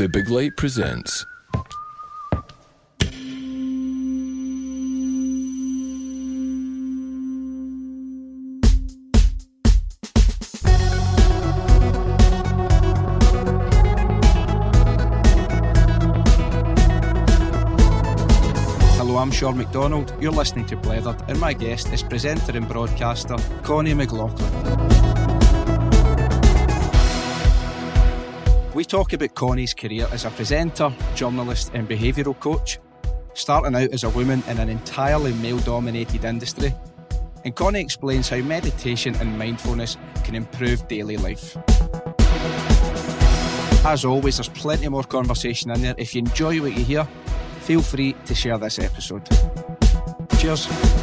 The Big Light presents. Hello, I'm Sean McDonald. You're listening to Blethered, and my guest is presenter and broadcaster Connie McLaughlin. We talk about Connie's career as a presenter, journalist, and behavioural coach, starting out as a woman in an entirely male dominated industry. And Connie explains how meditation and mindfulness can improve daily life. As always, there's plenty more conversation in there. If you enjoy what you hear, feel free to share this episode. Cheers.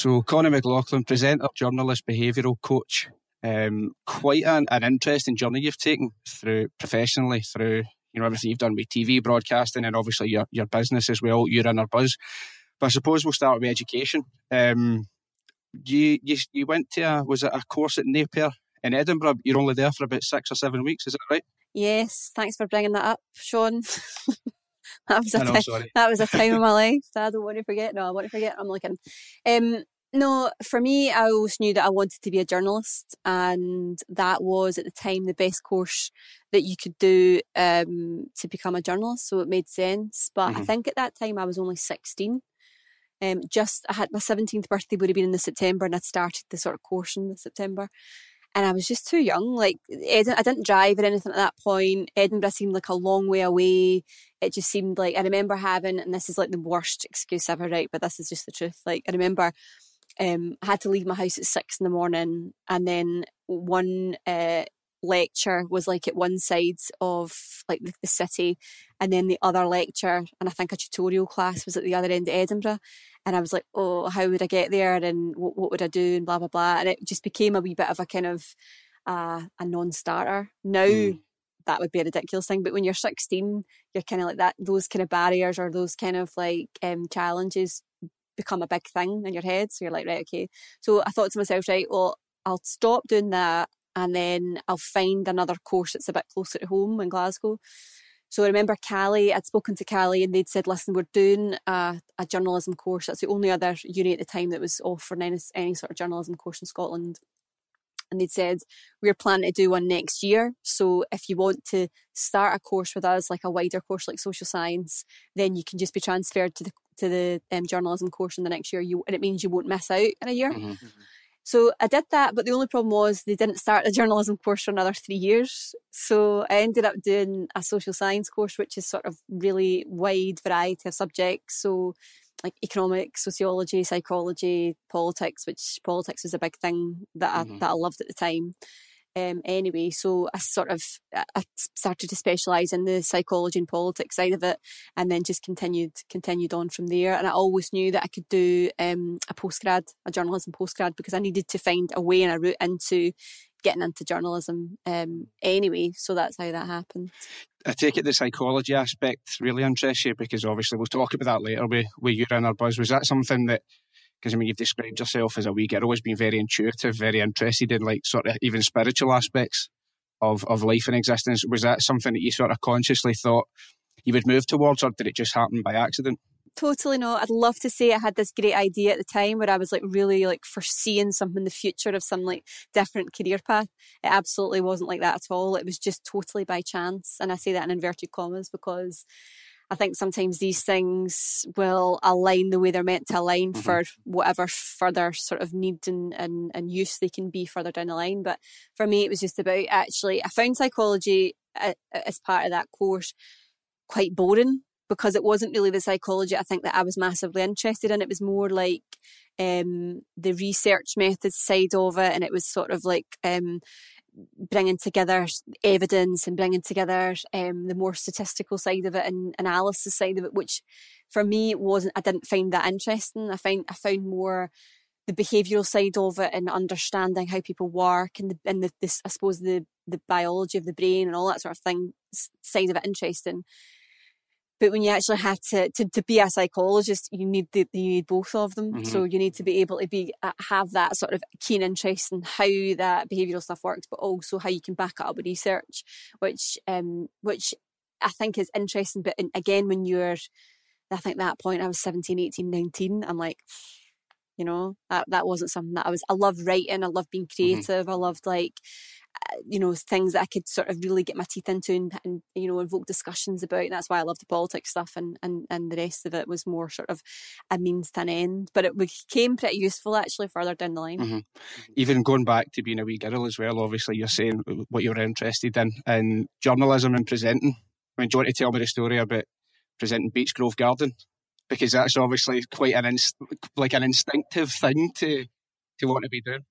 So, Connie McLaughlin, presenter, journalist, behavioural coach. Um, quite an, an interesting journey you've taken through professionally, through you know everything you've done with TV broadcasting, and obviously your your business as well. You're in our buzz, but I suppose we'll start with education. Um, you you you went to a was it a course at Napier in Edinburgh? You're only there for about six or seven weeks, is that right? Yes, thanks for bringing that up, Sean. that was a know, ti- sorry. that was a time of my life that I don't want to forget. No, I want to forget. I'm looking. Um, no, for me, I always knew that I wanted to be a journalist, and that was at the time the best course that you could do um, to become a journalist. So it made sense. But I Mhm. think at that time I was only 16. Um, just I had my 17th birthday would have been in the September, and I'd started the sort of course in the September. And I was just too young. Like I didn't drive or anything at that point. Edinburgh seemed like a long way away. It just seemed like I remember having, and this is like the worst excuse ever, right? But this is just the truth. Like I remember, um, I had to leave my house at six in the morning, and then one uh, lecture was like at one side of like the, the city, and then the other lecture, and I think a tutorial class was at the other end of Edinburgh. And I was like, oh, how would I get there? And what, what would I do? And blah, blah, blah. And it just became a wee bit of a kind of uh, a non starter. Now, Mm. that would be a ridiculous thing. But when you're 16, you're kind of like that, those kind of barriers or those kind of like um, challenges become a big thing in your head. So you're like, right, okay. So I thought to myself, right, well, I'll stop doing that and then I'll find another course that's a bit closer to home in Glasgow. So I remember Callie, I'd spoken to Callie and they'd said, listen, we're doing a, a journalism course. That's the only other uni at the time that was offering any, any sort of journalism course in Scotland. And they'd said, we're planning to do one next year. So if you want to start a course with us, like a wider course like social science, then you can just be transferred to the to the um, journalism course in the next year. You and it means you won't miss out in a year. Mhm. So I did that, but the only problem was they didn't start the journalism course for another three years. So I ended up doing a social science course, which is sort of really wide variety of subjects. So like economics, sociology, psychology, politics, which politics was a big thing that I, Mhm. that I loved at the time. Um, anyway, so I sort of I I started to specialise in the psychology and politics side of it, and then just continued continued on from there. And I always knew that I could do um, a postgrad, a journalism postgrad, because I needed to find a way and a route into getting into journalism. Um, anyway, so that's how that happened. I take it the psychology aspect really interests you because obviously we'll talk about that later with, with you in our buzz. Was that something that, because I mean, you've described yourself as a wee girl, always been very intuitive, very interested in like sort of even spiritual aspects of, of life and existence. Was that something that you sort of consciously thought you would move towards or did it just happen by accident? Totally not. I'd love to say I had this great idea at the time where I was like really like foreseeing something in the future of some like different career path. It absolutely wasn't like that at all. It was just totally by chance. And I say that in inverted commas because I think sometimes these things will align the way they're meant to align Mhm. for whatever further sort of need and, and, and use they can be further down the line. But for me, it was just about actually, I found psychology uh, as part of that course quite boring because it wasn't really the psychology I think that I was massively interested in. It was more like um, the research methods side of it, and it was sort of like um, bringing together evidence and bringing together um, the more statistical side of it and analysis side of it, which for me wasn't. I didn't find that interesting. I find I found more the behavioural side of it and understanding how people work and the and the this I suppose the the biology of the brain and all that sort of thing side of it interesting. But when you actually have to, to, to be a psychologist, you need the, you need both of them. Mm-hmm. So you need to be able to be uh, have that sort of keen interest in how that behavioural stuff works, but also how you can back it up with research, which um which I think is interesting. But again, when you're, I think that point I was 17, 18, 19, I'm like, you know, that, that wasn't something that I was, I love writing. I love being mm-hmm. creative. Mm-hmm. I loved like, you know, things that I could sort of really get my teeth into and, and you know, invoke discussions about. And that's why I love the politics stuff and, and, and the rest of it was more sort of a means to an end. But it became pretty useful actually further down the line. Mm-hmm. Even going back to being a wee girl as well, obviously you're saying what you're interested in and journalism and presenting. I mean, do you want to tell me the story about presenting Beechgrove Garden? Because that's obviously quite an inst- like an instinctive thing to to want to be doing.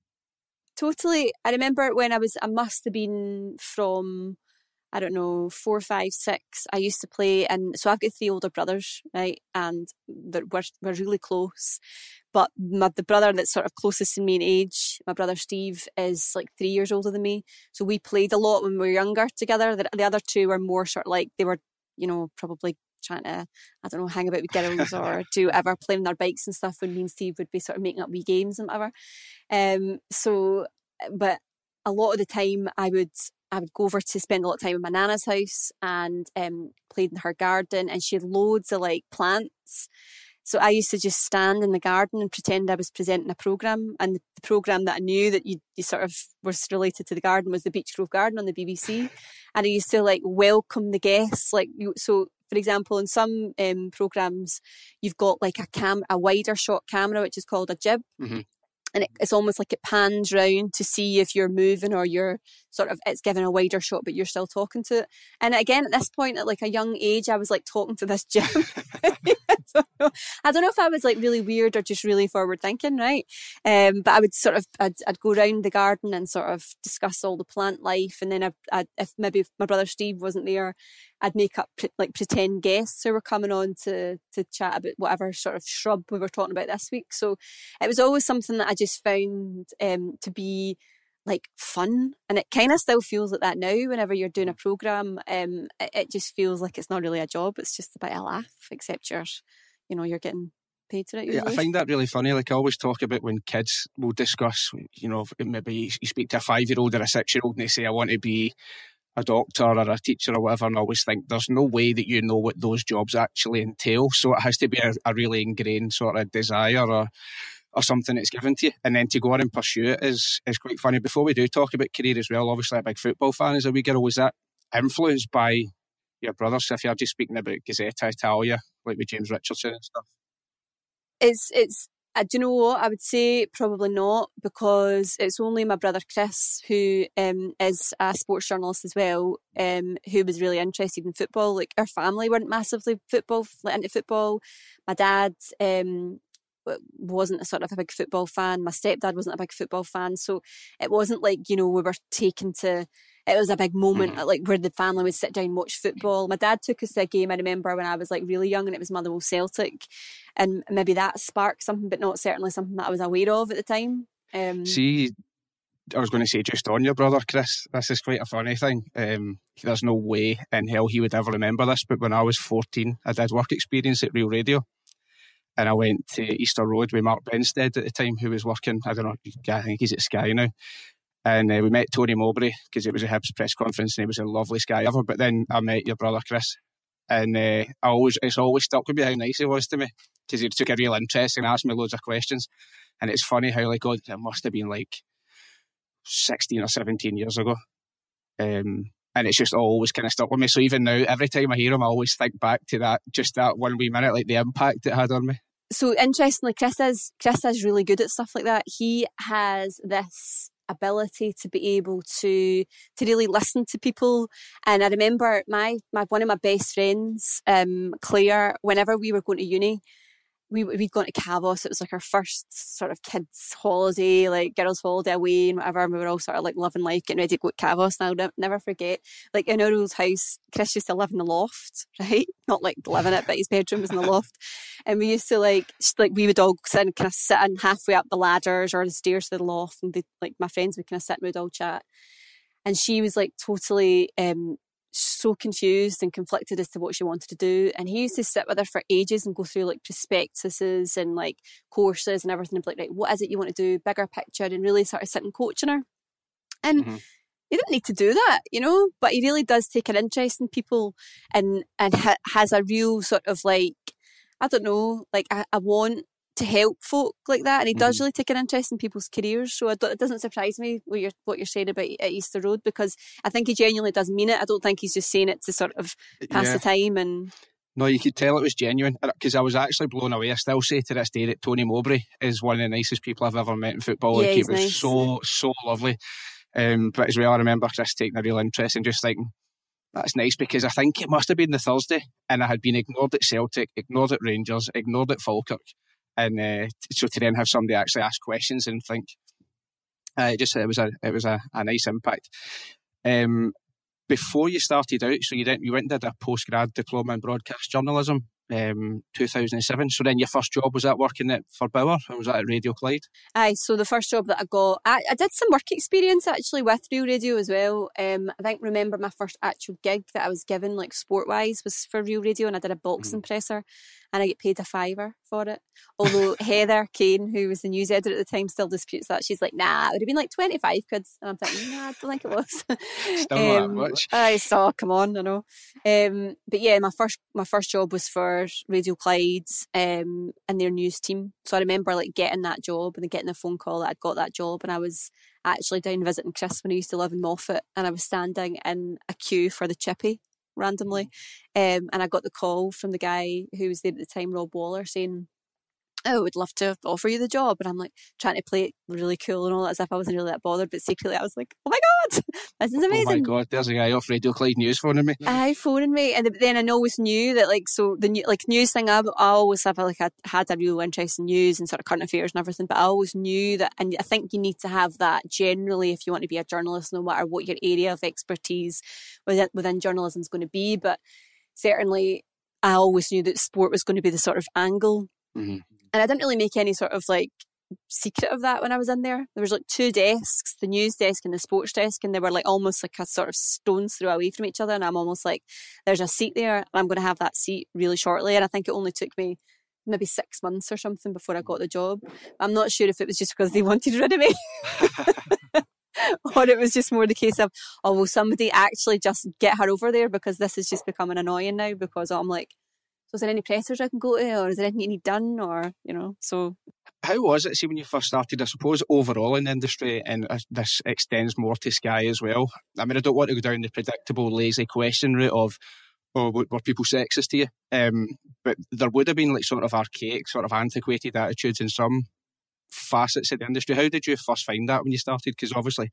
Totally. I remember when I was, I must have been from, I don't know, four, five, six. I used to play, and so I've got three older brothers, right? And we're, we're really close. But my, the brother that's sort of closest to me in age, my brother Steve, is like three years older than me. So we played a lot when we were younger together. The, the other two were more sort of like, they were, you know, probably trying to, I don't know, hang about with girls or do whatever, playing their bikes and stuff when me and Steve would be sort of making up wee games and whatever. Um, so, but a lot of the time I would I would go over to spend a lot of time in my nana's house and um, played in her garden, and she had loads of like plants. So I used to just stand in the garden and pretend I was presenting a program, and the program that I knew that you, you sort of was related to the garden was the Beechgrove Garden on the BBC, and I used to like welcome the guests. Like you, so, for example, in some um, programs, you've got like a cam, a wider shot camera, which is called a jib. Mm-hmm and it, it's almost like it pans round to see if you're moving or you're sort of it's given a wider shot but you're still talking to it and again at this point at like a young age i was like talking to this jib I, don't know. I don't know if i was like really weird or just really forward thinking right um, but i would sort of I'd, I'd, go around the garden and sort of discuss all the plant life and then I, I, if maybe my brother steve wasn't there I'd make up like pretend guests who were coming on to to chat about whatever sort of shrub we were talking about this week. So it was always something that I just found um, to be like fun, and it kind of still feels like that now. Whenever you're doing a program, um, it, it just feels like it's not really a job; it's just about a laugh. Except you're, you know, you're getting paid to it. Yeah, I find that really funny. Like I always talk about when kids will discuss, you know, maybe you speak to a five year old or a six year old and they say, I want to be a doctor or a teacher or whatever, and always think there's no way that you know what those jobs actually entail. So it has to be a, a really ingrained sort of desire or or something that's given to you. And then to go on and pursue it is is quite funny. Before we do talk about career as well, obviously a big football fan as a wee girl, was that influenced by your brothers? If you're just speaking about Gazzetta Italia, like with James Richardson and stuff. It's it's uh, do you know what? I would say probably not because it's only my brother Chris who um, is a sports journalist as well, um, who was really interested in football. Like our family weren't massively football into football. My dad um, wasn't a sort of a big football fan. My stepdad wasn't a big football fan, so it wasn't like you know we were taken to it was a big moment mm. like where the family would sit down and watch football. My dad took us to a game I remember when I was like really young and it was Motherwell Celtic and maybe that sparked something but not certainly something that I was aware of at the time. Um, See I was going to say just on your brother, Chris. This is quite a funny thing. Um, there's no way in hell he would ever remember this, but when I was 14, I did work experience at Real Radio, and I went to Easter Road with Mark Benstead at the time, who was working. I don't know, I think he's at Sky now, and uh, we met Tony Mowbray because it was a Hibs press conference and he was a lovely guy ever. But then I met your brother Chris, and uh, I always it's always stuck with me how nice he was to me because he took a real interest and asked me loads of questions. And it's funny how like God, it must have been like sixteen or seventeen years ago. Um, and it's just always kind of stuck with me. So even now, every time I hear him, I always think back to that, just that one wee minute, like the impact it had on me. So interestingly, Chris is Chris is really good at stuff like that. He has this ability to be able to to really listen to people. And I remember my my one of my best friends, um, Claire, whenever we were going to uni, we we'd gone to Kavos. It was like our first sort of kids' holiday, like girls' holiday away and whatever. And we were all sort of like loving life, getting ready to go to Kavos. And I'll never forget, like in our old house, Chris used to live in the loft, right? Not like live in it, but his bedroom was in the loft. And we used to like, like we would all and kind of sit in halfway up the ladders or the stairs to the loft, and like my friends would kind of sit and we'd all chat. And she was like totally um, so confused and conflicted as to what she wanted to do. And he used to sit with her for ages and go through like prospectuses and like courses and everything. And be like, right, what is it you want to do? Bigger picture, and really sort of sit and coaching her. And mm-hmm. he didn't need to do that, you know, but he really does take an interest in people and and ha- has a real sort of like I don't know, like I, I want to help folk like that, and he does mm-hmm. really take an interest in people's careers. So it doesn't surprise me what you're what you're saying about at Easter Road because I think he genuinely does mean it. I don't think he's just saying it to sort of pass yeah. the time and. No, you could tell it was genuine because I was actually blown away. I still say to this day that Tony Mowbray is one of the nicest people I've ever met in football. Yeah, like, he was nice. so so lovely. Um, but as well, I remember Chris taking a real interest and just thinking, that's nice because I think it must have been the Thursday and I had been ignored at Celtic, ignored at Rangers, ignored at Falkirk. And uh, so to then have somebody actually ask questions and think, uh, it just it was a it was a, a nice impact. Um, before you started out, so you didn't you went and did a post grad diploma in broadcast journalism um, 2007. So then your first job was that working at for Bauer, or was that at Radio Clyde? Aye, so the first job that I got, I, I did some work experience actually with Real Radio as well. Um, I think remember my first actual gig that I was given, like sport wise, was for Real Radio, and I did a boxing mm. presser and I get paid a fiver for it. Although Heather Kane, who was the news editor at the time, still disputes that. She's like, nah, it would have been like 25 quid. And I'm thinking, nah, I don't think it was. Still um, much. I saw, come on, I know. Um, but yeah, my first my first job was for Radio Clyde's um, and their news team. So I remember like getting that job and then getting a phone call that I'd got that job and I was actually down visiting Chris when he used to live in Moffat and I was standing in a queue for the chippy randomly. Um, and I got the call from the guy who was there at the time, Rob Waller, saying, oh, I would love to offer you the job. And I'm like trying to play it really cool and all that, as if I wasn't really that bothered. But secretly, I was like, oh my God, this is amazing. Oh my God, there's a guy off Radio Clyde News phoning me. I phoning me. And then I always knew that, like, so the new, like news thing, I, I always have like, I had a real interest in news and sort of current affairs and everything. But I always knew that, and I think you need to have that generally if you want to be a journalist, no matter what your area of expertise within, within journalism is going to be. But certainly, I always knew that sport was going to be the sort of angle. Mm-hmm and I didn't really make any sort of like secret of that when I was in there. There was like two desks, the news desk and the sports desk, and they were like almost like a sort of stone's throw away from each other. And I'm almost like, there's a seat there, and I'm going to have that seat really shortly. And I think it only took me maybe six months or something before I got the job. I'm not sure if it was just because they wanted rid of me. or it was just more the case of, oh, will somebody actually just get her over there because this is just becoming annoying now because I'm like, so is there any pressers I can go to or is there anything you need done or, you know, so. How was it, see, when you first started, I suppose, overall in the industry, and this extends more to Sky as well? I mean, I don't want to go down the predictable, lazy question route of, oh, were people sexist to you? Um, but there would have been like sort of archaic, sort of antiquated attitudes in some facets of the industry. How did you first find that when you started? Because obviously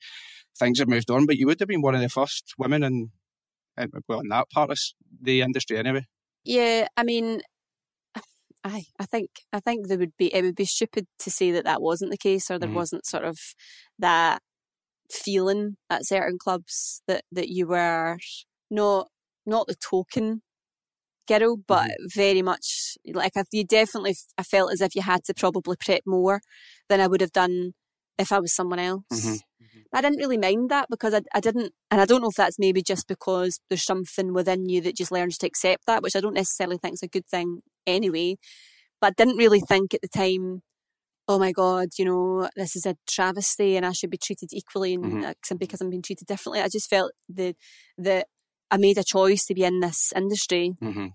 things have moved on, but you would have been one of the first women in, in well, in that part of the industry anyway. Yeah, I mean, I I think I think there would be it would be stupid to say that that wasn't the case or there mm wasn't sort of that feeling at certain clubs that that you were not not the token girl, but mm very much like you definitely I felt as if you had to probably prep more than I would have done if I was someone else. Mm-hmm. I didn't really mind that because I, I didn't, and I don't know if that's maybe just because there's something within you that just learns to accept that, which I don't necessarily think is a good thing anyway. But I didn't really think at the time, oh my God, you know, this is a travesty and I should be treated equally and mm-hmm. because I'm being treated differently. I just felt the, that I made a choice to be in this industry. Mm-hmm.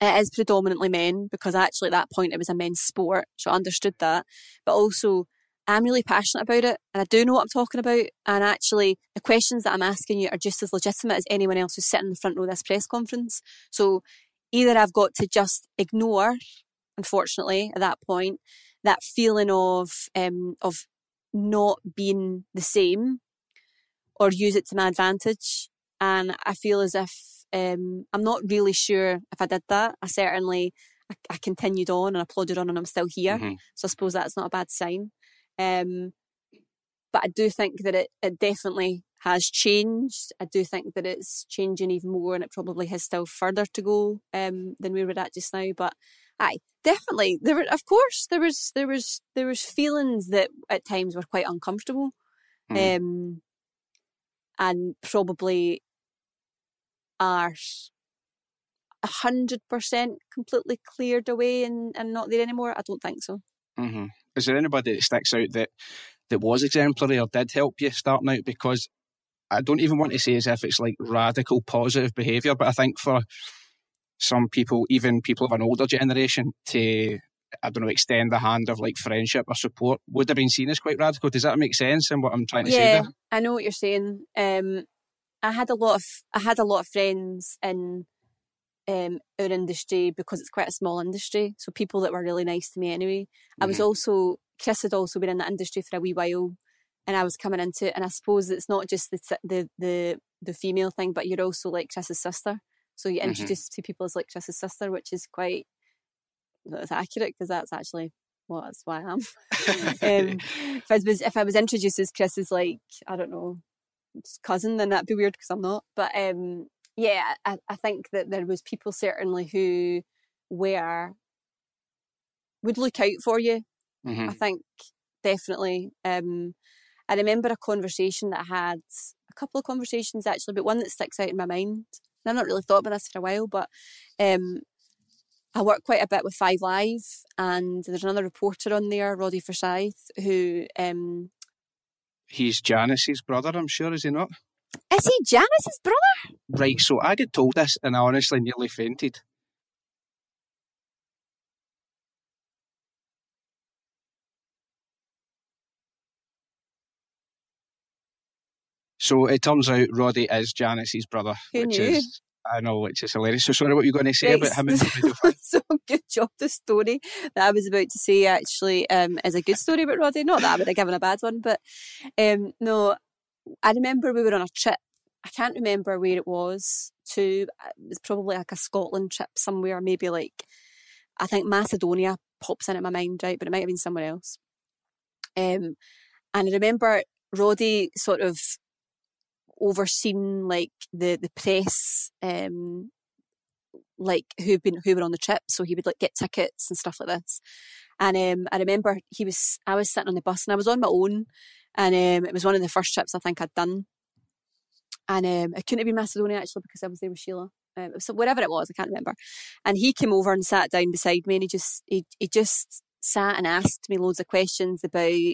It is predominantly men because actually at that point it was a men's sport, so I understood that. But also I'm really passionate about it and I do know what I'm talking about. And actually, the questions that I'm asking you are just as legitimate as anyone else who's sitting in the front row of this press conference. So either I've got to just ignore, unfortunately, at that point, that feeling of um, of not being the same, or use it to my advantage. And I feel as if um, I'm not really sure if I did that. I certainly I, I continued on and I plodded on, and I'm still here. Mm-hmm. So I suppose that's not a bad sign. Um, but I do think that it, it definitely has changed. I do think that it's changing even more, and it probably has still further to go um, than we were at just now. But aye, definitely there were. Of course, there was there was there was feelings that at times were quite uncomfortable, mm. um, and probably are a hundred percent completely cleared away and, and not there anymore. I don't think so. Mm-hmm. Is there anybody that sticks out that that was exemplary or did help you starting out? Because I don't even want to say as if it's like radical positive behaviour, but I think for some people, even people of an older generation, to I don't know, extend the hand of like friendship or support would have been seen as quite radical. Does that make sense in what I'm trying to yeah, say there? I know what you're saying. Um, I had a lot of I had a lot of friends in um, our industry because it's quite a small industry. So people that were really nice to me anyway. Mm-hmm. I was mm-hmm. also Chris had also been in the industry for a wee while, and I was coming into it. And I suppose it's not just the the the, the female thing, but you're also like Chris's sister. So you introduce mm-hmm. to people as like Chris's sister, which is quite that's accurate because that's actually well, that's why I am. um, if I was if I was introduced as Chris's like I don't know cousin, then that'd be weird because I'm not. But um, yeah, I, I think that there was people certainly who were would look out for you. Mm-hmm. I think definitely. Um, I remember a conversation that I had, a couple of conversations actually, but one that sticks out in my mind. I've not really thought about this for a while, but um, I work quite a bit with Five Live, and there's another reporter on there, Roddy Forsyth, who. Um, He's Janice's brother, I'm sure, is he not? Is he Janice's brother? Right, so I get told this, and I honestly nearly fainted. So it turns out Roddy is Janice's brother, Who which knew? is I know, which is hilarious. So sorry, what you going to say about him and So good job. The story that I was about to say actually um, is a good story about Roddy. Not that I would have given a bad one, but um, no, I remember we were on a trip. I can't remember where it was. To it was probably like a Scotland trip somewhere, maybe like I think Macedonia pops into my mind, right? But it might have been somewhere else. Um, and I remember Roddy sort of overseen like the the press um like who've been who were on the trip so he would like get tickets and stuff like this and um I remember he was I was sitting on the bus and I was on my own and um it was one of the first trips I think I'd done and um it couldn't have been Macedonia actually because I was there with Sheila um, so whatever it was I can't remember and he came over and sat down beside me and he just he, he just sat and asked me loads of questions about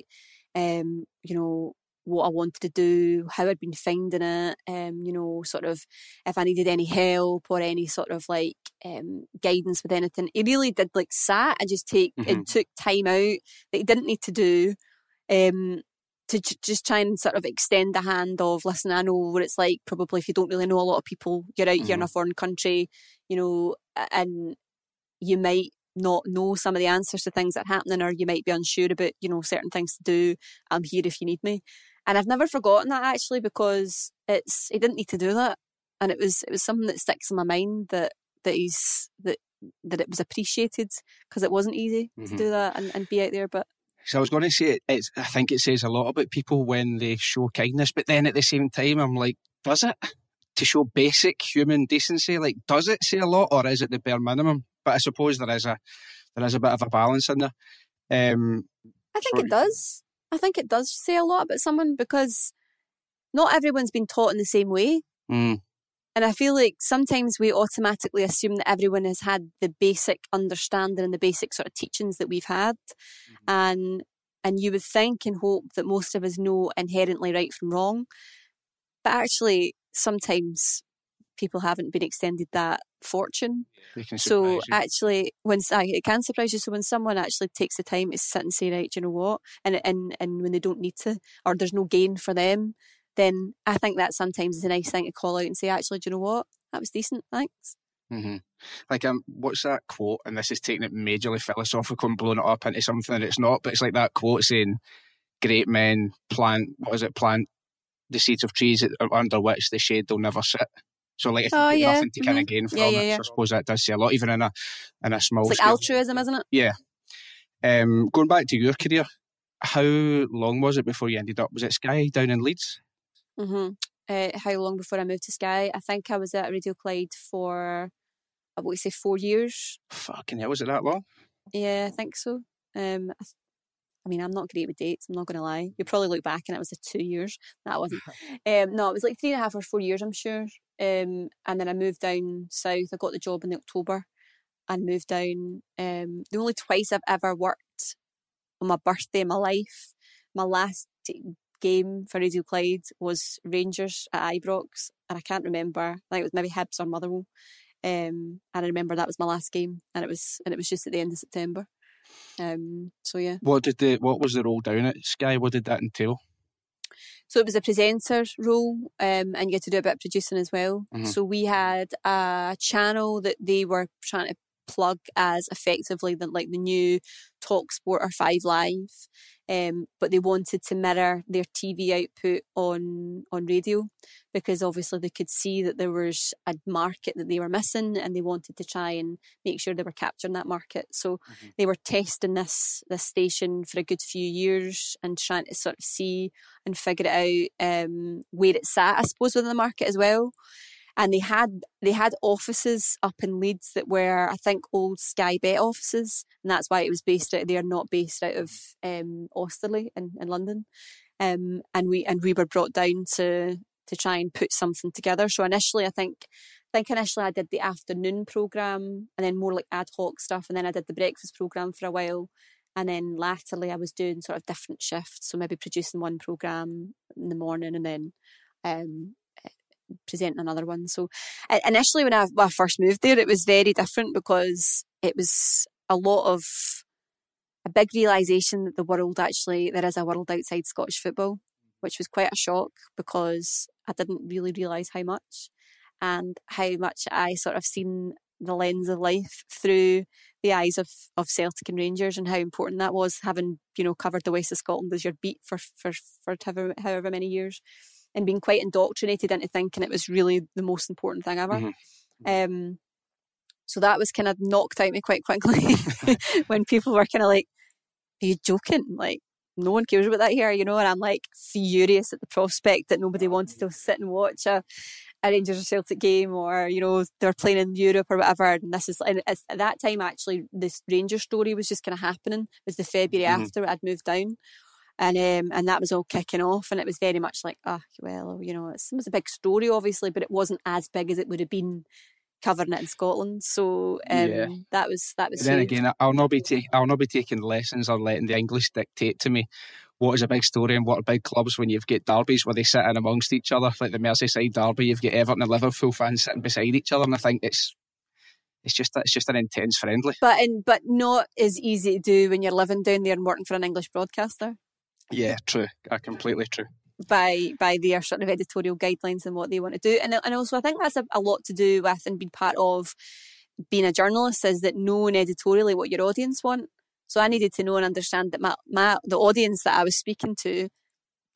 um you know what I wanted to do, how I'd been finding it, um, you know, sort of if I needed any help or any sort of like um, guidance with anything. He really did like sat and just take mm-hmm. and took time out that he didn't need to do. Um, to j- just try and sort of extend the hand of listen i know what it's like probably if you don't really know a lot of people you're out mm-hmm. here in a mm-hmm. foreign country you know and you might not know some of the answers to things that are happening or you might be unsure about you know certain things to do i'm here if you need me and I've never forgotten that actually because it's he didn't need to do that, and it was it was something that sticks in my mind that that he's that that it was appreciated because it wasn't easy mm-hmm. to do that and, and be out there. But so I was going to say it's I think it says a lot about people when they show kindness, but then at the same time I'm like, does it? To show basic human decency, like does it say a lot or is it the bare minimum? But I suppose there is a there is a bit of a balance in there. Um, I think so, it does. I think it does say a lot about someone because not everyone's been taught in the same way. Mm. And I feel like sometimes we automatically assume that everyone has had the basic understanding and the basic sort of teachings that we've had. Mm-hmm. And and you would think and hope that most of us know inherently right from wrong. But actually sometimes people haven't been extended that fortune. So actually, when it can surprise you. So when someone actually takes the time to sit and say, right, you know what, and and and when they don't need to, or there's no gain for them, then I think that sometimes is a nice thing to call out and say, actually, do you know what, that was decent, thanks. Mm-hmm. Like um, what's that quote? And this is taking it majorly philosophical and blowing it up into something that it's not. But it's like that quote saying, "Great men plant what is it? Plant the seeds of trees under which the shade they'll never sit." So like if oh, you yeah. nothing to mm-hmm. kind of gain from yeah, yeah, it, I suppose that does say a lot, even in a in a small. It's like altruism, isn't it? Yeah. Um, going back to your career, how long was it before you ended up? Was it Sky down in Leeds? Mm-hmm. Uh, how long before I moved to Sky? I think I was at Radio Clyde for, I would say, four years. Fucking hell, was it that long? Yeah, I think so. Um, I mean, I'm not great with dates. I'm not going to lie. You probably look back and it was a two years. That wasn't. um, no, it was like three and a half or four years, I'm sure. Um, and then I moved down south. I got the job in October and moved down. Um, the only twice I've ever worked on my birthday in my life. My last game for Radio Clyde was Rangers at Ibrox, and I can't remember. I think it was maybe Hibs or Motherwell. Um, and I remember that was my last game, and it was and it was just at the end of September. Um, so yeah. What did the what was the role down at Sky? What did that entail? So it was a presenter role, um, and you had to do a bit of producing as well. Mhm. So we had a channel that they were trying to plug as effectively the like the new Talk Sport or Five Live, um, but they wanted to mirror their TV output on on radio because obviously they could see that there was a market that they were missing, and they wanted to try and make sure they were capturing that market. So Mhm. they were testing this this station for a good few years and trying to sort of see and figure it out um, where it sat, I suppose, within the market as well. And they had they had offices up in Leeds that were, I think, old Sky Bet offices, and that's why it was based out there, not based out of um, Osterley in, in London. Um, and we and we were brought down to to try and put something together. So initially, I think I think initially I did the afternoon program, and then more like ad hoc stuff, and then I did the breakfast program for a while. And then latterly, I was doing sort of different shifts. So maybe producing one program in the morning and then um, presenting another one. So initially, when I, when I first moved there, it was very different because it was a lot of a big realization that the world actually, there is a world outside Scottish football, which was quite a shock because I didn't really realize how much and how much I sort of seen the lens of life through the eyes of, of Celtic and Rangers and how important that was, having, you know, covered the west of Scotland as your beat for, for, for however, however many years and being quite indoctrinated into thinking it was really the most important thing ever. Mhm. Um, so that was kind of knocked out me quite quickly when people were kind of like, "Are you joking? Like, no one cares about that here, you know?" And I'm like furious at the prospect that nobody wanted to sit and watch a, a Rangers or Celtic game, or you know, they're playing in Europe or whatever. And this is and it's, at that time actually this Ranger story was just kind of happening. It was the February Mhm. after I'd moved down. And um, and that was all kicking off, and it was very much like, ah, well, you know, it was a big story, obviously, but it wasn't as big as it would have been covering it in Scotland. So um, Yeah. that was that was. But then huge. again, I'll not be ta- I'll not be taking lessons or letting the English dictate to me what is a big story and what are big clubs when you've got derbies where they sit in amongst each other, like the Merseyside derby. You've got Everton and Liverpool fans sitting beside each other, and I think it's it's just it's just an intense friendly. but in, but not as easy to do when you're living down there and working for an English broadcaster Yeah, true. Uh, completely true. by by their sort of editorial guidelines and what they want to do. And and also I think that's a, a lot to do with and being part of being a journalist is that knowing editorially what your audience want. So I needed to know and understand that my, my the audience that I was speaking to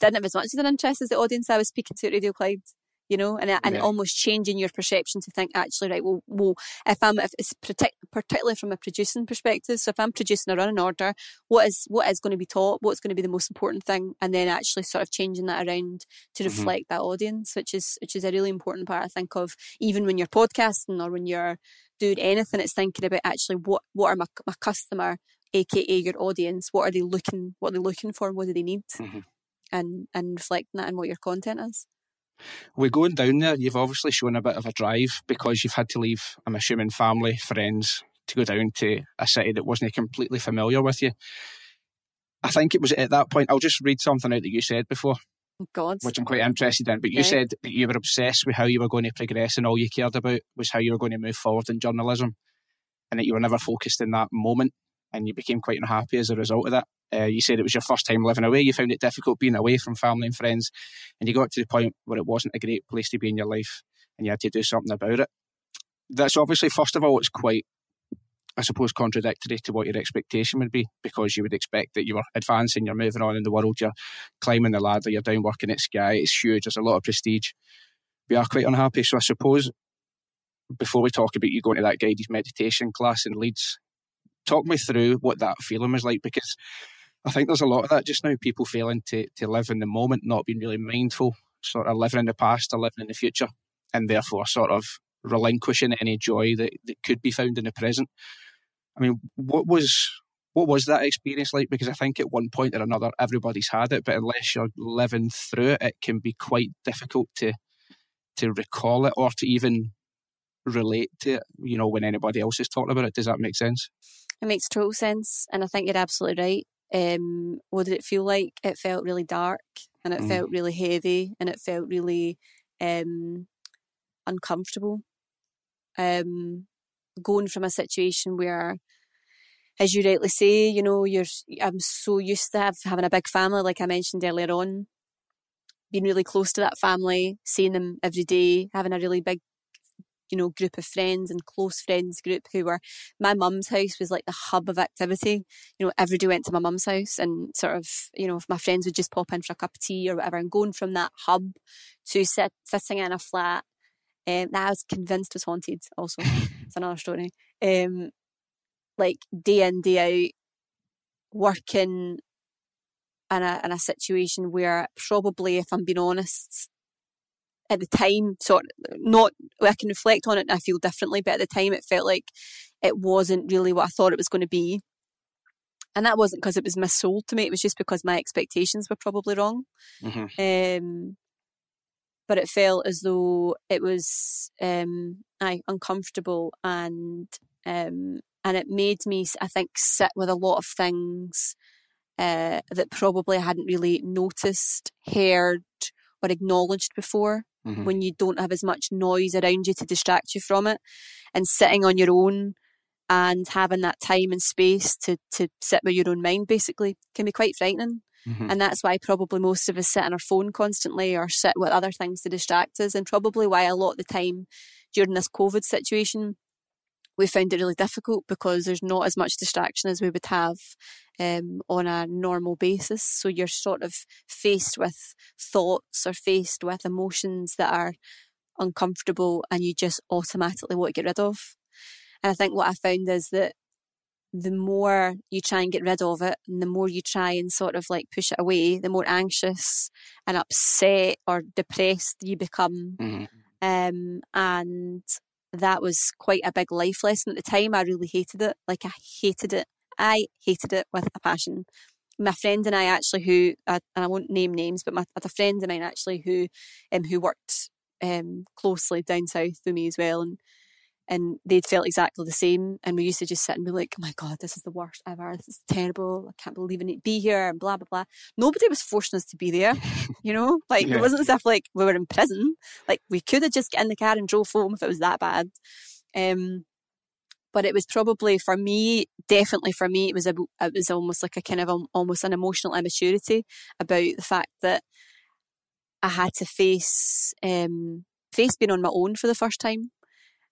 didn't have as much of an interest as the audience I was speaking to at Radio Clyde. You know, and and Yeah. almost changing your perception to think actually, right? Well, well, if I'm if it's partic- particularly from a producing perspective. So if I'm producing a running order, what is what is going to be taught? What's going to be the most important thing? And then actually sort of changing that around to Mhm. reflect that audience, which is which is a really important part. I think of even when you're podcasting or when you're doing anything, it's thinking about actually what what are my my customer, aka your audience, what are they looking what are they looking for, what do they need, Mhm. and and reflecting that in what your content is. We going down there, you've obviously shown a bit of a drive because you've had to leave, I'm assuming, family, friends to go down to a city that wasn't completely familiar with you. I think it was at that point, I'll just read something out that you said before, God, which I'm quite interested in. But you Okay. said that you were obsessed with how you were going to progress and all you cared about was how you were going to move forward in journalism and that you were never focused in that moment and you became quite unhappy as a result of that. Uh, you said it was your first time living away. You found it difficult being away from family and friends, and you got to the point where it wasn't a great place to be in your life, and you had to do something about it. That's obviously, first of all, it's quite, I suppose, contradictory to what your expectation would be, because you would expect that you were advancing, you're moving on in the world, you're climbing the ladder, you're down working at Sky. It's huge. There's a lot of prestige. We are quite unhappy. So I suppose before we talk about you going to that guided meditation class in Leeds, talk me through what that feeling was like because I think there's a lot of that just now. People failing to to live in the moment, not being really mindful, sort of living in the past or living in the future, and therefore sort of relinquishing any joy that, that could be found in the present. I mean, what was what was that experience like? Because I think at one point or another, everybody's had it, but unless you're living through it, it can be quite difficult to to recall it or to even relate to it. You know, when anybody else is talking about it, does that make sense? It makes total sense, and I think you're absolutely right. Um, what did it feel like? It felt really dark, and it mm. felt really heavy, and it felt really um, uncomfortable. Um, going from a situation where as you rightly say, you know, you're I'm so used to have, having a big family, like I mentioned earlier on, being really close to that family, seeing them every day, having a really big, you know, group of friends and close friends group who were my mum's house was like the hub of activity. You know, every day went to my mum's house and sort of, you know, if my friends would just pop in for a cup of tea or whatever, and going from that hub to sit sitting in a flat um, that I was convinced was haunted. Also, it's another story. Um, like day in day out working in a in a situation where probably if I'm being honest at the time sort not I can reflect on it and I feel differently but at the time it felt like it wasn't really what I thought it was going to be and that wasn't because it was missold to me it was just because my expectations were probably wrong mm-hmm. um, but it felt as though it was um, I, uncomfortable and um, and it made me, I think, sit with a lot of things uh, that probably I hadn't really noticed, heard, or acknowledged before. Mm-hmm. When you don't have as much noise around you to distract you from it, and sitting on your own and having that time and space to to sit with your own mind basically can be quite frightening. Mm-hmm. And that's why probably most of us sit on our phone constantly or sit with other things to distract us. And probably why a lot of the time during this COVID situation, we found it really difficult because there's not as much distraction as we would have um, on a normal basis. So you're sort of faced with thoughts or faced with emotions that are uncomfortable and you just automatically want to get rid of. And I think what I found is that the more you try and get rid of it and the more you try and sort of like push it away, the more anxious and upset or depressed you become. Mm-hmm. Um, and that was quite a big life lesson at the time. I really hated it. Like I hated it. I hated it with a passion. My friend and I actually, who uh, and I won't name names, but my I had a friend of mine actually who, um, who worked um closely down south with me as well, and and they'd felt exactly the same. And we used to just sit and be like, oh my God, this is the worst ever. This is terrible. I can't believe I need to be here and blah, blah, blah. Nobody was forcing us to be there, you know? Like, yeah. it wasn't as if like we were in prison. Like, we could have just got in the car and drove home if it was that bad. Um, but it was probably for me, definitely for me, it was a, it was almost like a kind of um, almost an emotional immaturity about the fact that I had to face um, face being on my own for the first time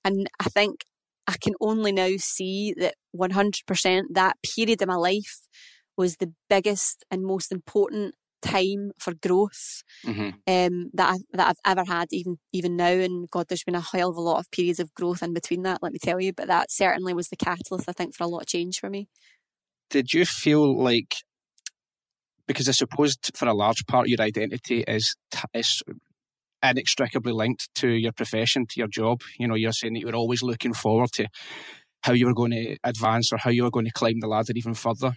and I think I can only now see that 100% that period of my life was the biggest and most important time for growth mm-hmm. um, that I, that I've ever had, even even now. And God, there's been a hell of a lot of periods of growth in between that. Let me tell you, but that certainly was the catalyst, I think, for a lot of change for me. Did you feel like because I suppose for a large part your identity is is inextricably linked to your profession, to your job. You know, you're saying that you were always looking forward to how you were going to advance or how you were going to climb the ladder even further.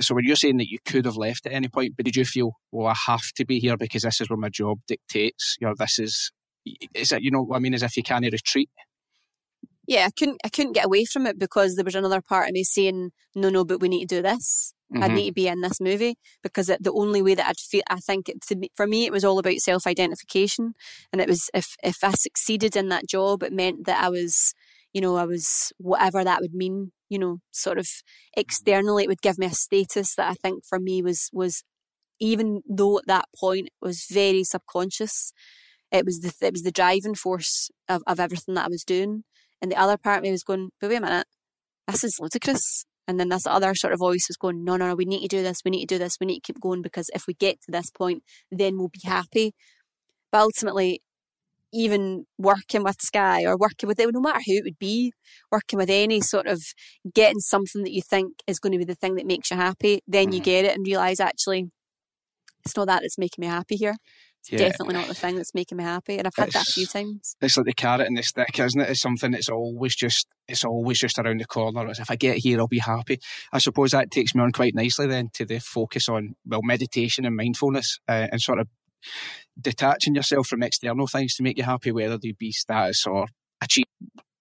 So when you're saying that you could have left at any point, but did you feel, well, I have to be here because this is where my job dictates? You know, this is, is it, you know, I mean, as if you can't retreat? Yeah, I couldn't, I couldn't get away from it because there was another part of me saying, no, no, but we need to do this. Mm-hmm. I need to be in this movie because it, the only way that I'd feel, I think it, to, for me, it was all about self identification. And it was, if, if I succeeded in that job, it meant that I was, you know, I was whatever that would mean, you know, sort of externally, it would give me a status that I think for me was, was even though at that point was very subconscious, it was the, it was the driving force of, of everything that I was doing. And the other part of me was going, but wait a minute, this is ludicrous. And then this other sort of voice was going, no, no, no, we need to do this, we need to do this, we need to keep going because if we get to this point, then we'll be happy. But ultimately, even working with Sky or working with it, no matter who it would be, working with any sort of getting something that you think is going to be the thing that makes you happy, then mm-hmm. you get it and realize actually it's not that that's making me happy here. It's yeah. definitely not the thing that's making me happy. And I've had it's, that a few times. It's like the carrot and the stick, isn't it? It's something that's always just it's always just around the corner. If I get here, I'll be happy. I suppose that takes me on quite nicely then to the focus on well meditation and mindfulness uh, and sort of detaching yourself from external things to make you happy, whether they be status or achieve.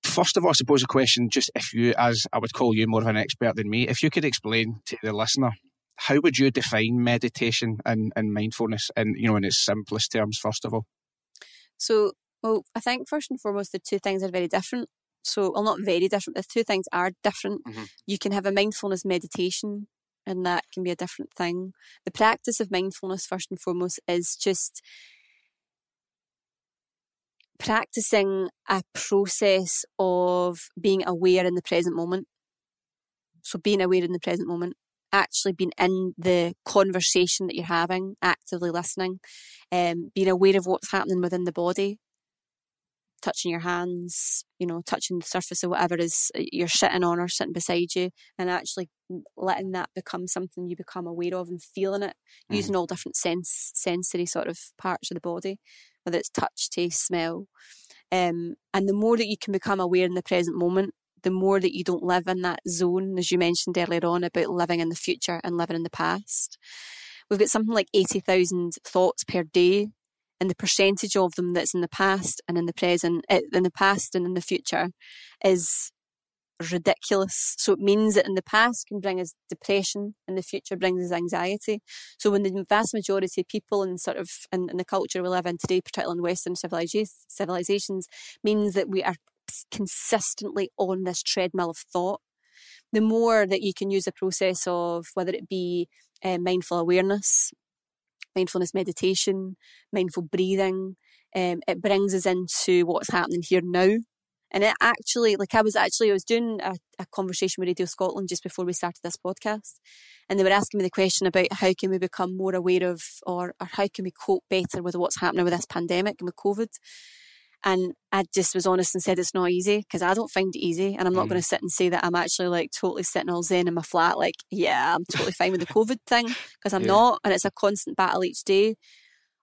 First of all, I suppose a question, just if you, as I would call you more of an expert than me, if you could explain to the listener how would you define meditation and, and mindfulness in you know in its simplest terms first of all? So well i think first and foremost the two things are very different. So well not very different the two things are different. Mm-hmm. you can have a mindfulness meditation and that can be a different thing. The practice of mindfulness first and foremost is just practicing a process of being aware in the present moment. So being aware in the present moment actually being in the conversation that you're having, actively listening, um, being aware of what's happening within the body, touching your hands, you know, touching the surface of whatever is you're sitting on or sitting beside you, and actually letting that become something you become aware of and feeling it, mm. using all different sense sensory sort of parts of the body, whether it's touch, taste, smell. Um, and the more that you can become aware in the present moment, the more that you don't live in that zone, as you mentioned earlier on about living in the future and living in the past. We've got something like 80,000 thoughts per day, and the percentage of them that's in the past and in the present, eh, in the past and in the future is ridiculous. So it means that in the past can bring us depression, and the future brings us anxiety. So when the vast majority of people and sort of in, in, the culture we live in today, particularly in Western civilizations, means that we are consistently on this treadmill of thought, the more that you can use the process of whether it be uh, mindful awareness, mindfulness meditation, mindful breathing, um, it brings us into what's happening here now. And it actually, like I was actually, I was doing a, a, conversation with Radio Scotland just before we started this podcast, and they were asking me the question about how can we become more aware of, or, or how can we cope better with what's happening with this pandemic and with COVID. And I just was honest and said it's not easy because I don't find it easy. And I'm not mm. going to sit and say that I'm actually like totally sitting all zen in my flat, like, yeah, I'm totally fine with the COVID thing because I'm yeah. not. And it's a constant battle each day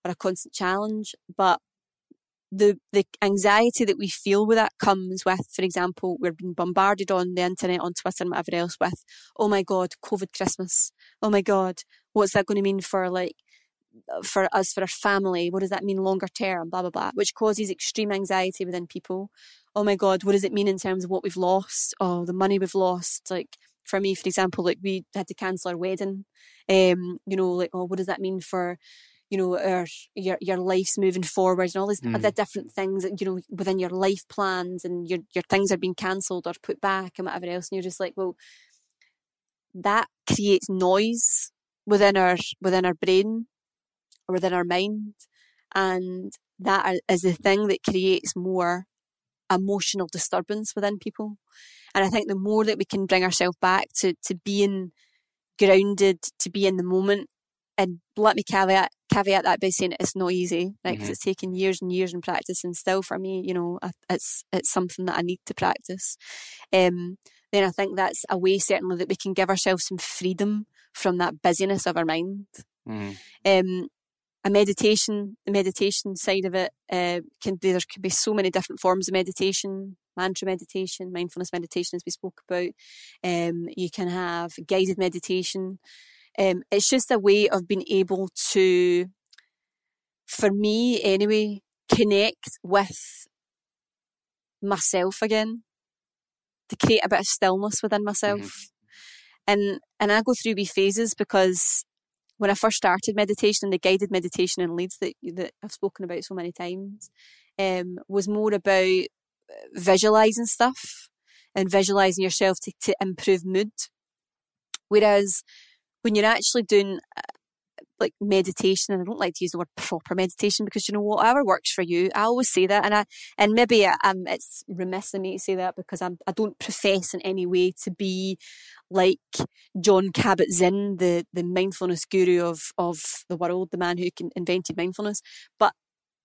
or a constant challenge. But the the anxiety that we feel with that comes with, for example, we're being bombarded on the internet, on Twitter, and whatever else with, oh my God, COVID Christmas. Oh my God, what's that going to mean for like for us, for our family? What does that mean longer term? Blah, blah, blah, which causes extreme anxiety within people. Oh my God, what does it mean in terms of what we've lost? Oh, the money we've lost. Like for me, for example, like we had to cancel our wedding. Um, you know, like, oh, what does that mean for, you know, our, your, your life's moving forward and all these mm. other different things that, you know, within your life plans and your, your things are being cancelled or put back and whatever else. And you're just like, well, that creates noise within our, within our brain within our mind. And that is the thing that creates more emotional disturbance within people. And I think the more that we can bring ourselves back to, to being grounded, to be in the moment, and let me caveat caveat that by saying it's not easy, right? Because mm-hmm. it's taken years and years in practice, and still for me, you know, it's it's something that I need to practice. Um, then I think that's a way certainly that we can give ourselves some freedom from that busyness of our mind. Mm-hmm. Um, a meditation, the meditation side of it uh, can be, there can be so many different forms of meditation, mantra meditation, mindfulness meditation, as we spoke about. Um, you can have guided meditation. Um, it's just a way of being able to, for me anyway, connect with myself again, to create a bit of stillness within myself. Mm-hmm. And and I go through wee phases because when I first started meditation, and the guided meditation in Leeds that that I've spoken about so many times, um, was more about uh, visualizing stuff and visualizing yourself to, to improve mood. Whereas when you're actually doing uh, like meditation, and I don't like to use the word proper meditation because you know whatever works for you. I always say that, and I and maybe I, um, it's remiss of me to say that because I'm I don't profess in any way to be like Jon Kabat-Zinn, the the mindfulness guru of of the world, the man who invented mindfulness. But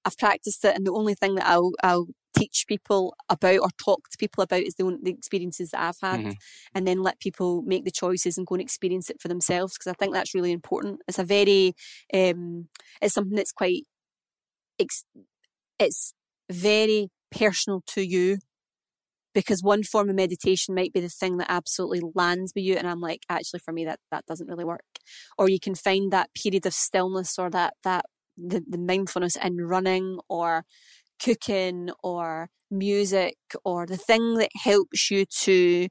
I've practiced it, and the only thing that I'll I'll teach people about or talk to people about is the, the experiences that I've had, mm-hmm. and then let people make the choices and go and experience it for themselves because I think that's really important. It's a very, um, it's something that's quite it's, it's very personal to you because one form of meditation might be the thing that absolutely lands with you and i'm like actually for me that that doesn't really work or you can find that period of stillness or that that the, the mindfulness in running or cooking or music or the thing that helps you to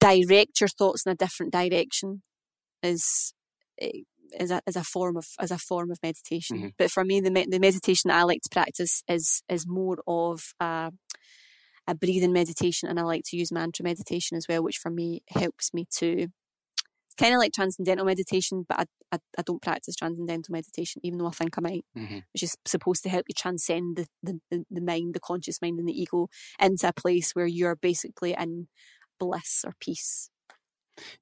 direct your thoughts in a different direction is eh, is a, is a form of as a form of meditation. Mm-hmm. But for me, the the meditation that I like to practice is is more of a, a breathing meditation, and I like to use mantra meditation as well, which for me helps me to. It's kind of like transcendental meditation, but I, I, I, don't practice transcendental meditation, even though I think I might, mm-hmm. which is supposed to help you transcend the, the, the, mind, the conscious mind, and the ego into a place where you're basically in bliss or peace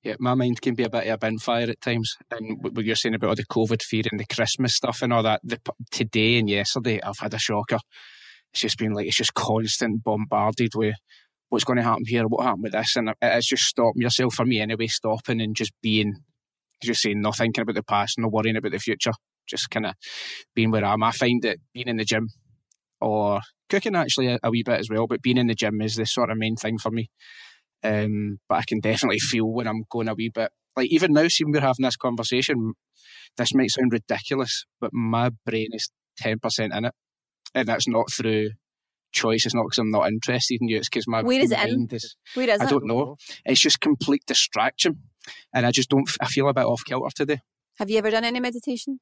yeah, my mind can be a bit of a bin fire at times. And what you're saying about all the COVID fear and the Christmas stuff and all that, the, today and yesterday, I've had a shocker. It's just been like, it's just constant bombarded with what's going to happen here, what happened with this. And it's just stopping yourself, for me anyway, stopping and just being, just saying, not thinking about the past, not worrying about the future, just kind of being where I am. I find that being in the gym or cooking actually a, a wee bit as well, but being in the gym is the sort of main thing for me. Um, but I can definitely feel when I'm going a wee bit. Like even now, seeing we're having this conversation, this might sound ridiculous, but my brain is ten percent in it, and that's not through choice. It's not because I'm not interested in you. It's because my where is it in? Is, where is I don't know. It's just complete distraction, and I just don't. I feel a bit off kilter today. Have you ever done any meditation?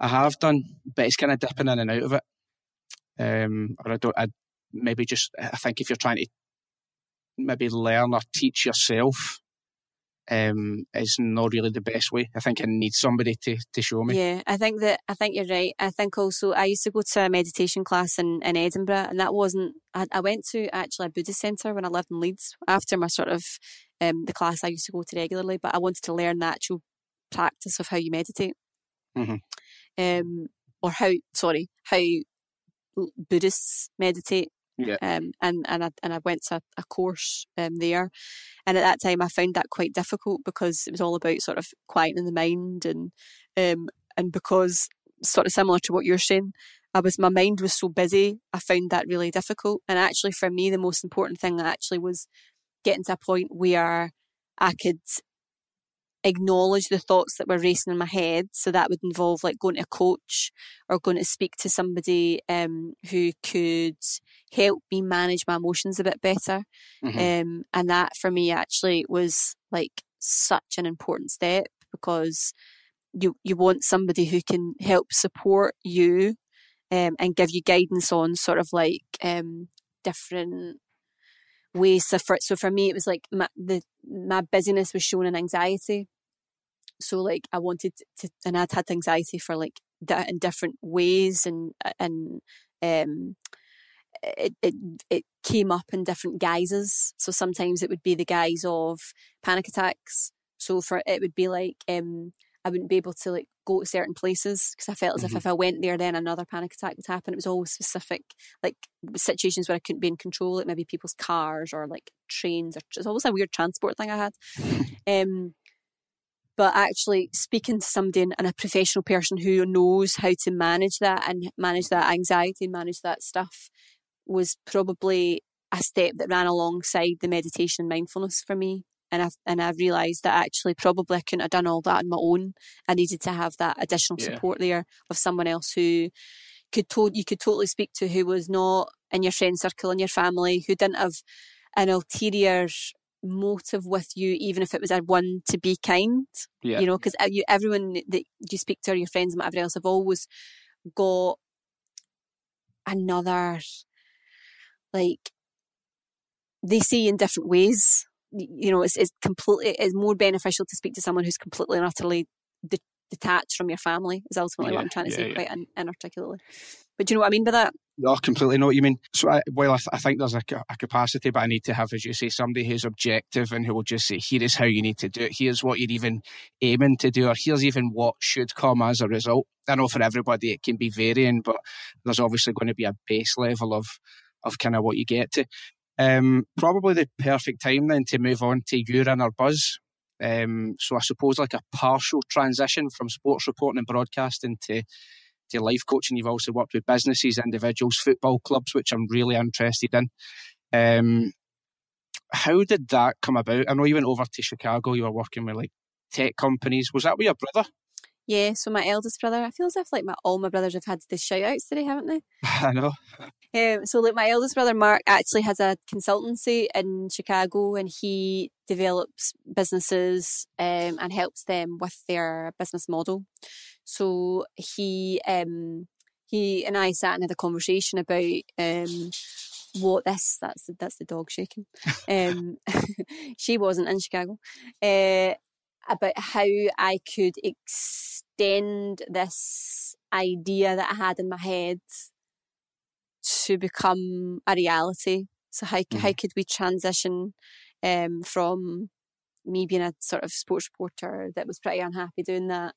I have done, but it's kind of dipping in and out of it. Um, or I don't. I maybe just. I think if you're trying to maybe learn or teach yourself um, is not really the best way. I think I need somebody to, to show me. Yeah, I think that I think you're right. I think also I used to go to a meditation class in, in Edinburgh, and that wasn't. I, I went to actually a Buddhist centre when I lived in Leeds after my sort of um, the class I used to go to regularly. But I wanted to learn the actual practice of how you meditate, mm-hmm. um, or how sorry how Buddhists meditate yeah. Um, and and I and I went to a course um, there, and at that time I found that quite difficult because it was all about sort of quieting the mind and um and because sort of similar to what you're saying, I was my mind was so busy. I found that really difficult. And actually, for me, the most important thing actually was getting to a point where I could acknowledge the thoughts that were racing in my head. So that would involve like going to a coach or going to speak to somebody um, who could help me manage my emotions a bit better. Mm-hmm. Um, and that for me actually was like such an important step because you you want somebody who can help support you um, and give you guidance on sort of like um, different ways. So for, so for me, it was like my, the, my busyness was shown in anxiety. So like I wanted to, and I'd had anxiety for like that in different ways and and um it, it it came up in different guises. So sometimes it would be the guise of panic attacks. So for it would be like um, I wouldn't be able to like go to certain places because I felt as mm-hmm. if if I went there, then another panic attack would happen. It was always specific, like situations where I couldn't be in control, like maybe people's cars or like trains. Or it's always a weird transport thing I had. um, but actually speaking to somebody and a professional person who knows how to manage that and manage that anxiety and manage that stuff was probably a step that ran alongside the meditation and mindfulness for me. And I and I realised that actually probably I couldn't have done all that on my own. I needed to have that additional yeah. support there of someone else who could to- you could totally speak to who was not in your friend circle in your family, who didn't have an ulterior motive with you, even if it was a one to be kind. Yeah. You know, because everyone that you speak to, or your friends and whatever else, have always got another like they see in different ways. You know, it's, it's completely it's more beneficial to speak to someone who's completely and utterly de- detached from your family. Is ultimately yeah, what I'm trying to yeah, say yeah. quite in- inarticulately. But do you know what I mean by that? No, I completely know what you mean. So, I, well, I, th- I think there's a, a, capacity, but I need to have, as you say, somebody who's objective and who will just say, here is how you need to do it. Here's what you're even aiming to do, or here's even what should come as a result. I know for everybody it can be varying, but there's obviously going to be a base level of of kind of what you get to. Um, probably the perfect time then to move on to your inner buzz. Um, so I suppose like a partial transition from sports reporting and broadcasting to to life coaching. You've also worked with businesses, individuals, football clubs, which I'm really interested in. Um, how did that come about? I know you went over to Chicago. You were working with like tech companies. Was that with your brother? Yeah, so my eldest brother, I feel as if like my all my brothers have had the shout outs today, haven't they? I know. Um, so like my eldest brother Mark actually has a consultancy in Chicago and he develops businesses um, and helps them with their business model. So he um, he and I sat and had a conversation about um, what this that's that's the dog shaking. Um, she wasn't in Chicago. Uh, about how I could extend this idea that I had in my head to become a reality. So how mm-hmm. how could we transition um, from me being a sort of sports reporter that was pretty unhappy doing that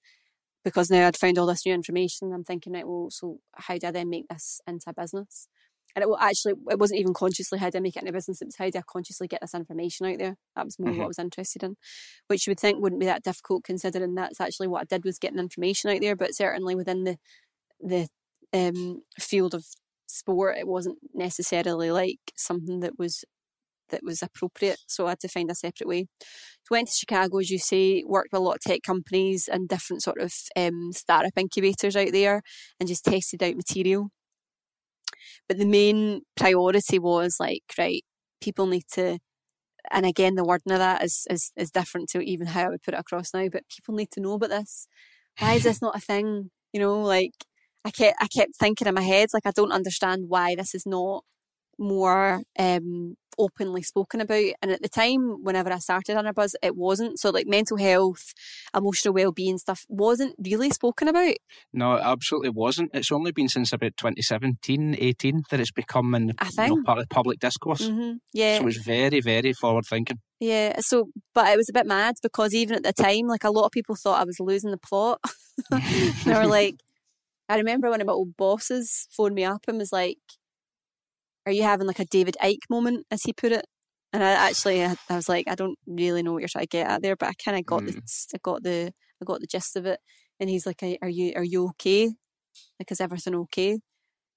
because now I'd found all this new information. I'm thinking, right, well, so how do I then make this into a business? And it actually, it wasn't even consciously how do I make it into business. It was how do I consciously get this information out there. That was more mm-hmm. what I was interested in, which you would think wouldn't be that difficult considering that's actually what I did was getting information out there. But certainly within the the um, field of sport, it wasn't necessarily like something that was that was appropriate. So I had to find a separate way. So went to Chicago, as you say, worked with a lot of tech companies and different sort of um, startup incubators out there, and just tested out material. But the main priority was like, right, people need to, and again, the wording of that is, is, is different to even how I would put it across now, but people need to know about this. Why is this not a thing? You know, like I kept, I kept thinking in my head, like, I don't understand why this is not more um, openly spoken about. And at the time, whenever I started on a buzz, it wasn't. So like mental health, emotional well-being stuff wasn't really spoken about. No, it absolutely wasn't. It's only been since about 2017, 18 that it's become in, you know, part of public discourse. Mm-hmm. Yeah. So it's very, very forward thinking. Yeah, so but it was a bit mad because even at the time, like a lot of people thought I was losing the plot. they were like, I remember one of my old bosses phoned me up and was like, are you having like a David Icke moment, as he put it? And I actually, I, I was like, I don't really know what you're trying to get at there, but I kind of got mm. the, I got the, I got the gist of it. And he's like, "Are you, are you okay? Like, is everything okay?"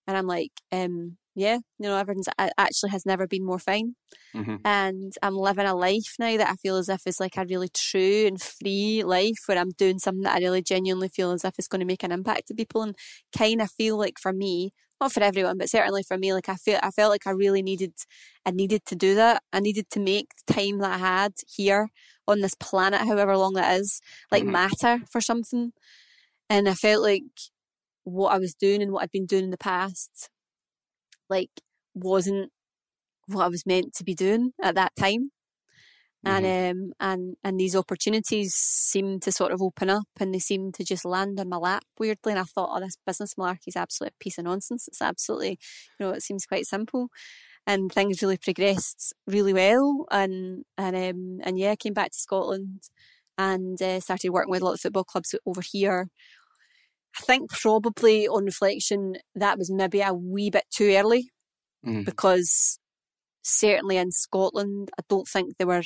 And I'm like, um, yeah, you know, everything's actually has never been more fine. Mm-hmm. And I'm living a life now that I feel as if is like a really true and free life where I'm doing something that I really genuinely feel as if it's going to make an impact to people. And kind of feel like for me, not for everyone, but certainly for me, like I feel I felt like I really needed I needed to do that. I needed to make the time that I had here on this planet, however long that is, like mm-hmm. matter for something. And I felt like what I was doing and what I'd been doing in the past, like wasn't what I was meant to be doing at that time. Mm-hmm. And um and and these opportunities seemed to sort of open up and they seemed to just land on my lap weirdly. And I thought, oh, this business malarkey is absolute piece of nonsense. It's absolutely, you know, it seems quite simple. And things really progressed really well. And and um and yeah, I came back to Scotland and uh, started working with a lot of football clubs over here. I think probably on reflection that was maybe a wee bit too early mm. because certainly in Scotland, I don't think there were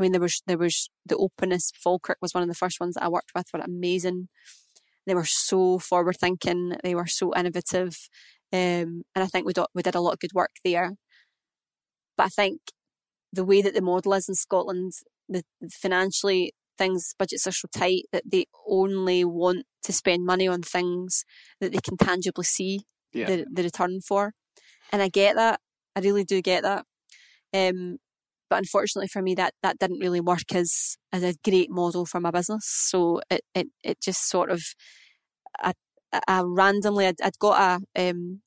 I mean, there was there was the openness. Falkirk was one of the first ones that I worked with. Were amazing. They were so forward thinking. They were so innovative, um, and I think we, do, we did a lot of good work there. But I think the way that the model is in Scotland, the, the financially things budgets are so tight that they only want to spend money on things that they can tangibly see yeah. the, the return for. And I get that. I really do get that. Um, but unfortunately for me, that, that didn't really work as, as a great model for my business. So it, it, it just sort of, I, I randomly, I'd, I'd got a, um,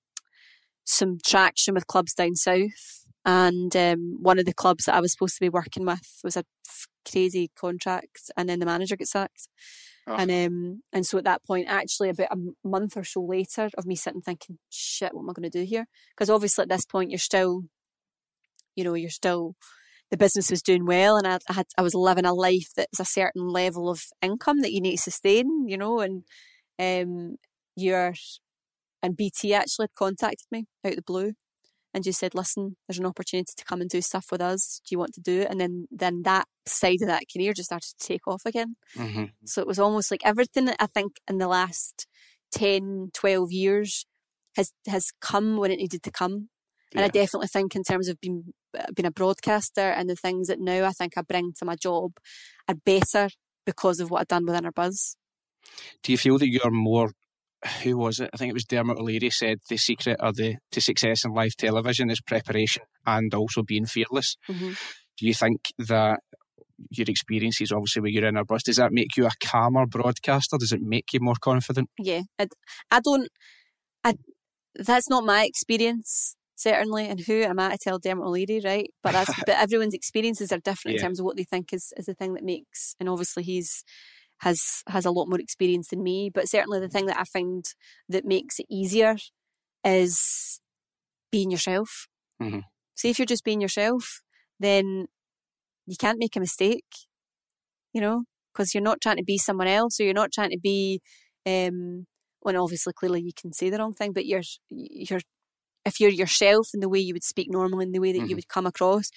some traction with clubs down south. And um, one of the clubs that I was supposed to be working with was a crazy contract, and then the manager got sacked. Oh. And um, and so at that point, actually, about a month or so later, of me sitting thinking, "Shit, what am I going to do here?" Because obviously, at this point, you're still, you know, you're still the business was doing well and I, I, had I was living a life that was a certain level of income that you need to sustain, you know, and um you're and BT actually contacted me out of the blue and just said, "Listen, there's an opportunity to come and do stuff with us. Do you want to do it?" And then then that side of that career just started to take off again. Mm-hmm. So it was almost like everything that I think in the last 10, 12 years has has come when it needed to come. And Yeah. I definitely think in terms of being being a broadcaster and the things that now I think I bring to my job are better because of what I've done within our buzz. Do you feel that you're more? Who was it? I think it was Dermot O'Leary said the secret of the to success in live television is preparation and also being fearless. Mhm. Do you think that your experiences, obviously, when you're in a bus, does that make you a calmer broadcaster? Does it make you more confident? Yeah, I, I don't. I that's not my experience certainly, and who am I to tell Dermot O'Leary, right? But that's but everyone's experiences are different Yeah. in terms of what they think is is the thing that makes. And obviously, he's has has a lot more experience than me. But certainly, the thing that I find that makes it easier is being yourself. Mhm. See, if you're just being yourself, then you can't make a mistake. You know, because you're not trying to be someone else, or you're not trying to be. Um, well, obviously, clearly, you can say the wrong thing, but you're you're if you're yourself in the way you would speak normally, in the way that Mhm. you would come across,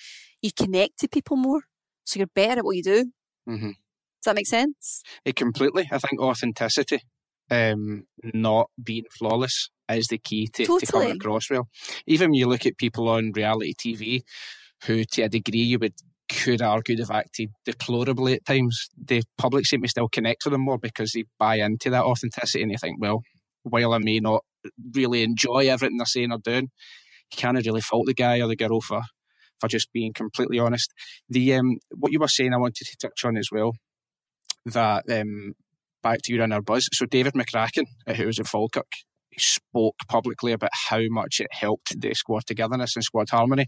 you connect to people more. So you're better at what you do. Mm-hmm. Does that make sense? It completely. I think authenticity, um, not being flawless, is the key to, to coming across well. Even when you look at people on reality TV, who to a degree you would could argue they've acted deplorably at times, the public seem to still connect with them more because they buy into that authenticity and they think, well, while I may not really enjoy everything they're saying or doing, you can't really fault the guy or the girl for for just being completely honest. The um, what you were saying, I wanted to touch on as well. That um, back to you your inner buzz. So David McCracken, uh, who was at Falkirk, spoke publicly about how much it helped the squad togetherness and squad harmony.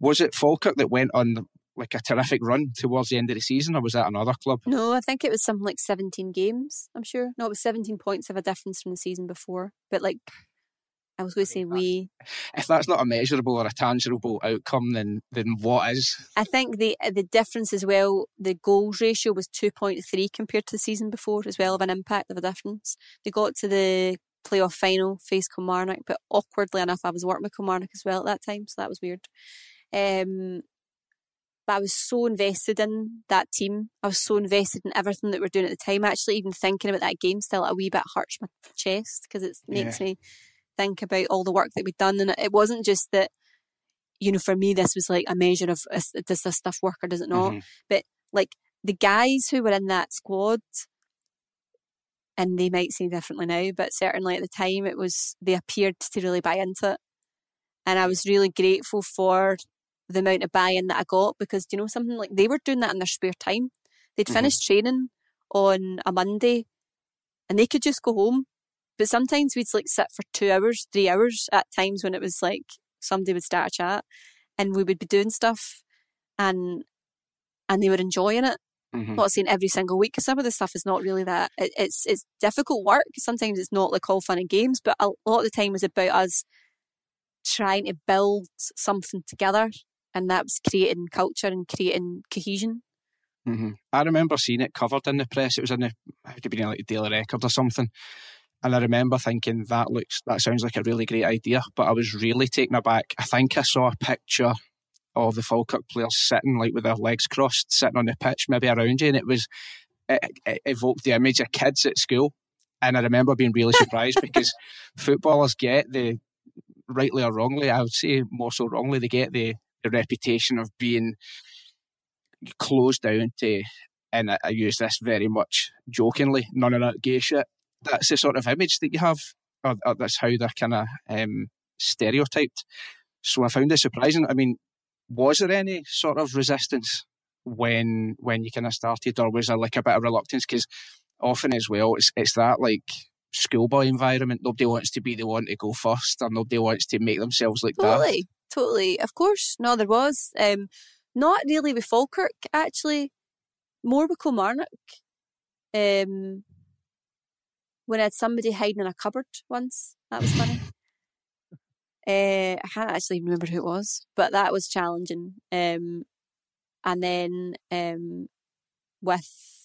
Was it Falkirk that went on like a terrific run towards the end of the season, or was that another club? No, I think it was something like 17 games, I'm sure. No, it was 17 points of a difference from the season before. But like, I was going to say we. If that's not a measurable or a tangible outcome, then then what is? I think the the difference as well, the goals ratio was 2.3 compared to the season before as well of an impact of a difference. They got to the playoff final, faced Kilmarnock, but awkwardly enough, I was working with Kilmarnock as well at that time, so that was weird. Um, but I was so invested in that team. I was so invested in everything that we're doing at the time. Actually, even thinking about that game still a wee bit hurts my chest because it makes me think about all the work that we'd done. And it wasn't just that, you know, for me, this was like a measure of does this stuff work or does it not? Mhm. But like the guys who were in that squad, and they might say differently now, but certainly at the time it was, they appeared to really buy into it. And I was really grateful for the amount of buy in that I got because, do you know, something like they were doing that in their spare time. They'd Mhm. finished training on a Monday and they could just go home. But sometimes we'd like sit for two hours, three hours at times when it was like somebody would start a chat and we would be doing stuff and and they were enjoying it. Mhm. Not saying every single week because some of the stuff is not really that. It, it's it's difficult work. Sometimes it's not like all fun and games, but a lot of the time was about us trying to build something together, and that was creating culture and creating cohesion. hmm I remember seeing it covered in the press. It was in the, it would have been like the Daily Record or something. And I remember thinking that looks, that sounds like a really great idea. But I was really taken aback. I think I saw a picture of the Falkirk players sitting like with their legs crossed, sitting on the pitch, maybe around you, and it was it, it evoked the image of kids at school. And I remember being really surprised because footballers get the rightly or wrongly, I would say more so wrongly, they get the, the reputation of being closed down to, and I, I use this very much jokingly, none of that gay shit. That's the sort of image that you have, or, or that's how they're kind of um, stereotyped. So I found it surprising. I mean, was there any sort of resistance when when you kind of started, or was there like a bit of reluctance? Because often as well, it's it's that like schoolboy environment. Nobody wants to be the one to go first, or nobody wants to make themselves like that. Totally, totally. Of course, no, there was. Um, not really with Falkirk, actually. More with Kilmarnock. Um, when I had somebody hiding in a cupboard once, that was funny. uh, I can't actually remember who it was, but that was challenging. Um, and then um, with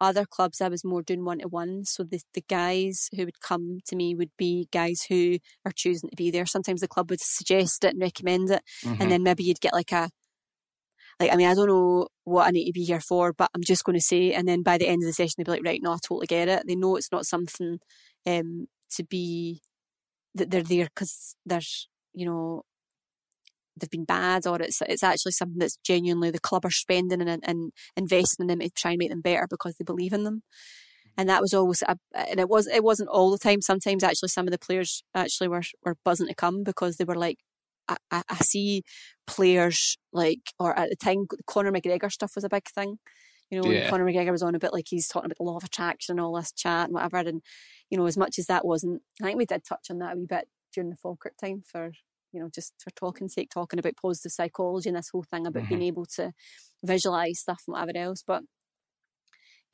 other clubs I was more doing one to one. So the the guys who would come to me would be guys who are choosing to be there. Sometimes the club would suggest it and recommend it, Mhm. and then maybe you'd get like a like I mean I don't know what I need to be here for, but I'm just going to say. And then by the end of the session, they'd be like, right, no, I totally get it. They know it's not something um to be that they're there because there's you know they've been bad or it's it's actually something that's genuinely the club are spending and, and investing in them to try and make them better because they believe in them. Mm-hmm. And that was always, a, and it was it wasn't all the time. Sometimes actually, some of the players actually were were buzzing to come because they were like, I, I, I see players like, or at the time, Conor McGregor stuff was a big thing. You know, when Yeah. Conor McGregor was on a bit like he's talking about the law of attraction and all this chat and whatever. And you know, as much as that wasn't, I think we did touch on that a wee bit during the Falkirk time for you know, just for talking sake, talking about positive psychology and this whole thing about being able to visualize stuff and whatever else. But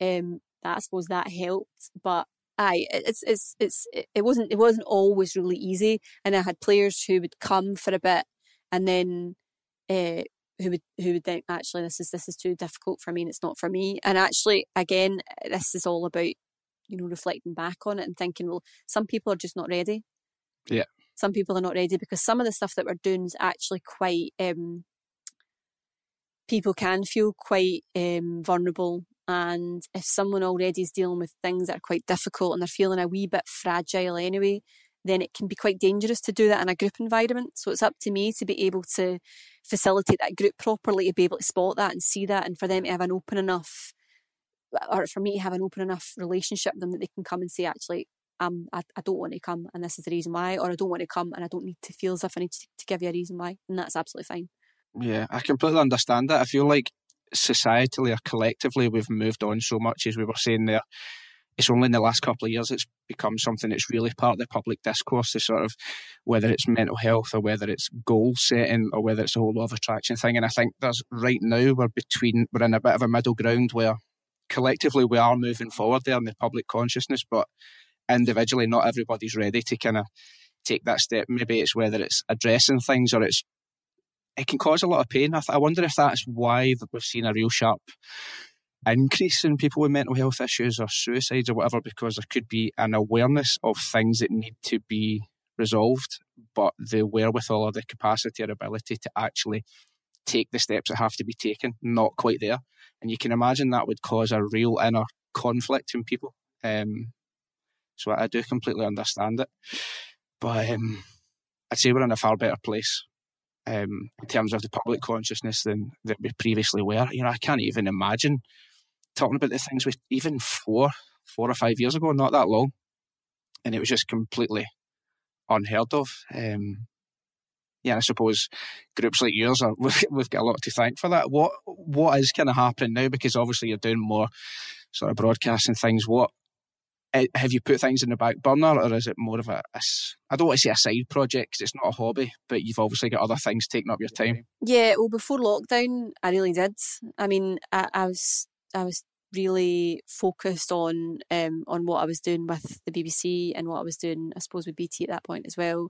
um, that I suppose that helped. But aye, it's it's it's it- wasn't it wasn't always really easy. And I had players who would come for a bit and then uh, who would who would think actually this is this is too difficult for me and it's not for me. And actually, again, this is all about you know reflecting back on it and thinking, well, some people are just not ready some people are not ready because some of the stuff that we're doing is actually quite um people can feel quite um vulnerable. And if someone already is dealing with things that are quite difficult and they're feeling a wee bit fragile anyway then it can be quite dangerous to do that in a group environment. So it's up to me to be able to facilitate that group properly to be able to spot that and see that and for them to have an open enough or for me to have an open enough relationship with them that they can come and say actually um, I, I don't want to come and this is the reason why, or I don't want to come and I don't need to feel as if I need to, to give you a reason why, and that's absolutely fine. Yeah, I completely understand that. I feel like societally or collectively we've moved on so much, as we were saying there. It's only in the last couple of years it's become something that's really part of the public discourse. The sort of whether it's mental health or whether it's goal setting or whether it's a whole law of attraction thing. And I think there's right now we're between we're in a bit of a middle ground where collectively we are moving forward there in the public consciousness, but individually not everybody's ready to kind of take that step. Maybe it's whether it's addressing things or it's it can cause a lot of pain. I, th- I wonder if that's why we've seen a real sharp increase in people with mental health issues or suicides or whatever, because there could be an awareness of things that need to be resolved, but the wherewithal or the capacity or ability to actually take the steps that have to be taken, not quite there. And you can imagine that would cause a real inner conflict in people. Um, so I do completely understand it. But um, I'd say we're in a far better place um, in terms of the public consciousness than that we previously were. You know, I can't even imagine talking about the things we even four, four or five years ago, not that long, and it was just completely unheard of. Um, yeah, I suppose groups like yours are we've, got a lot to thank for that. What what is kind of happening now? Because obviously you're doing more sort of broadcasting things. What have you put things in the back burner, or is it more of a, a s- I don't want to say a side project 'cause it's not a hobby, but you've obviously got other things taking up your time. Yeah, well, before lockdown, I really did. I mean, I, I was I was really focused on um on what I was doing with the BBC and what I was doing, I suppose, with BT at that point as well.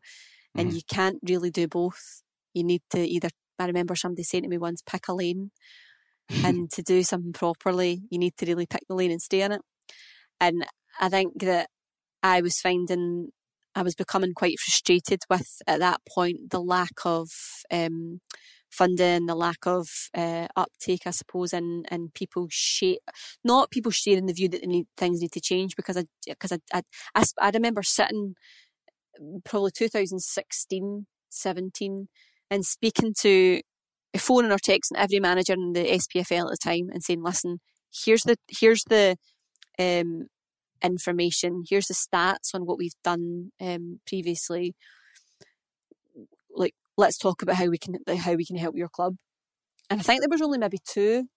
And Mhm. you can't really do both. You need to either. I remember somebody saying to me once, "Pick a lane," and to do something properly, you need to really pick the lane and stay in it. And I think that I was finding I was becoming quite frustrated with at that point the lack of um, funding, the lack of uh, uptake, I suppose, and and people share not people sharing the view that need, things need to change because I because I, I, I I remember sitting probably 2016, 17 and speaking to phoning or texting every manager in the SPFL at the time and saying, listen, here's the here's the um, information, here's the stats on what we've done um, previously. Like, let's talk about how we can how we can help your club. And I think there was only maybe two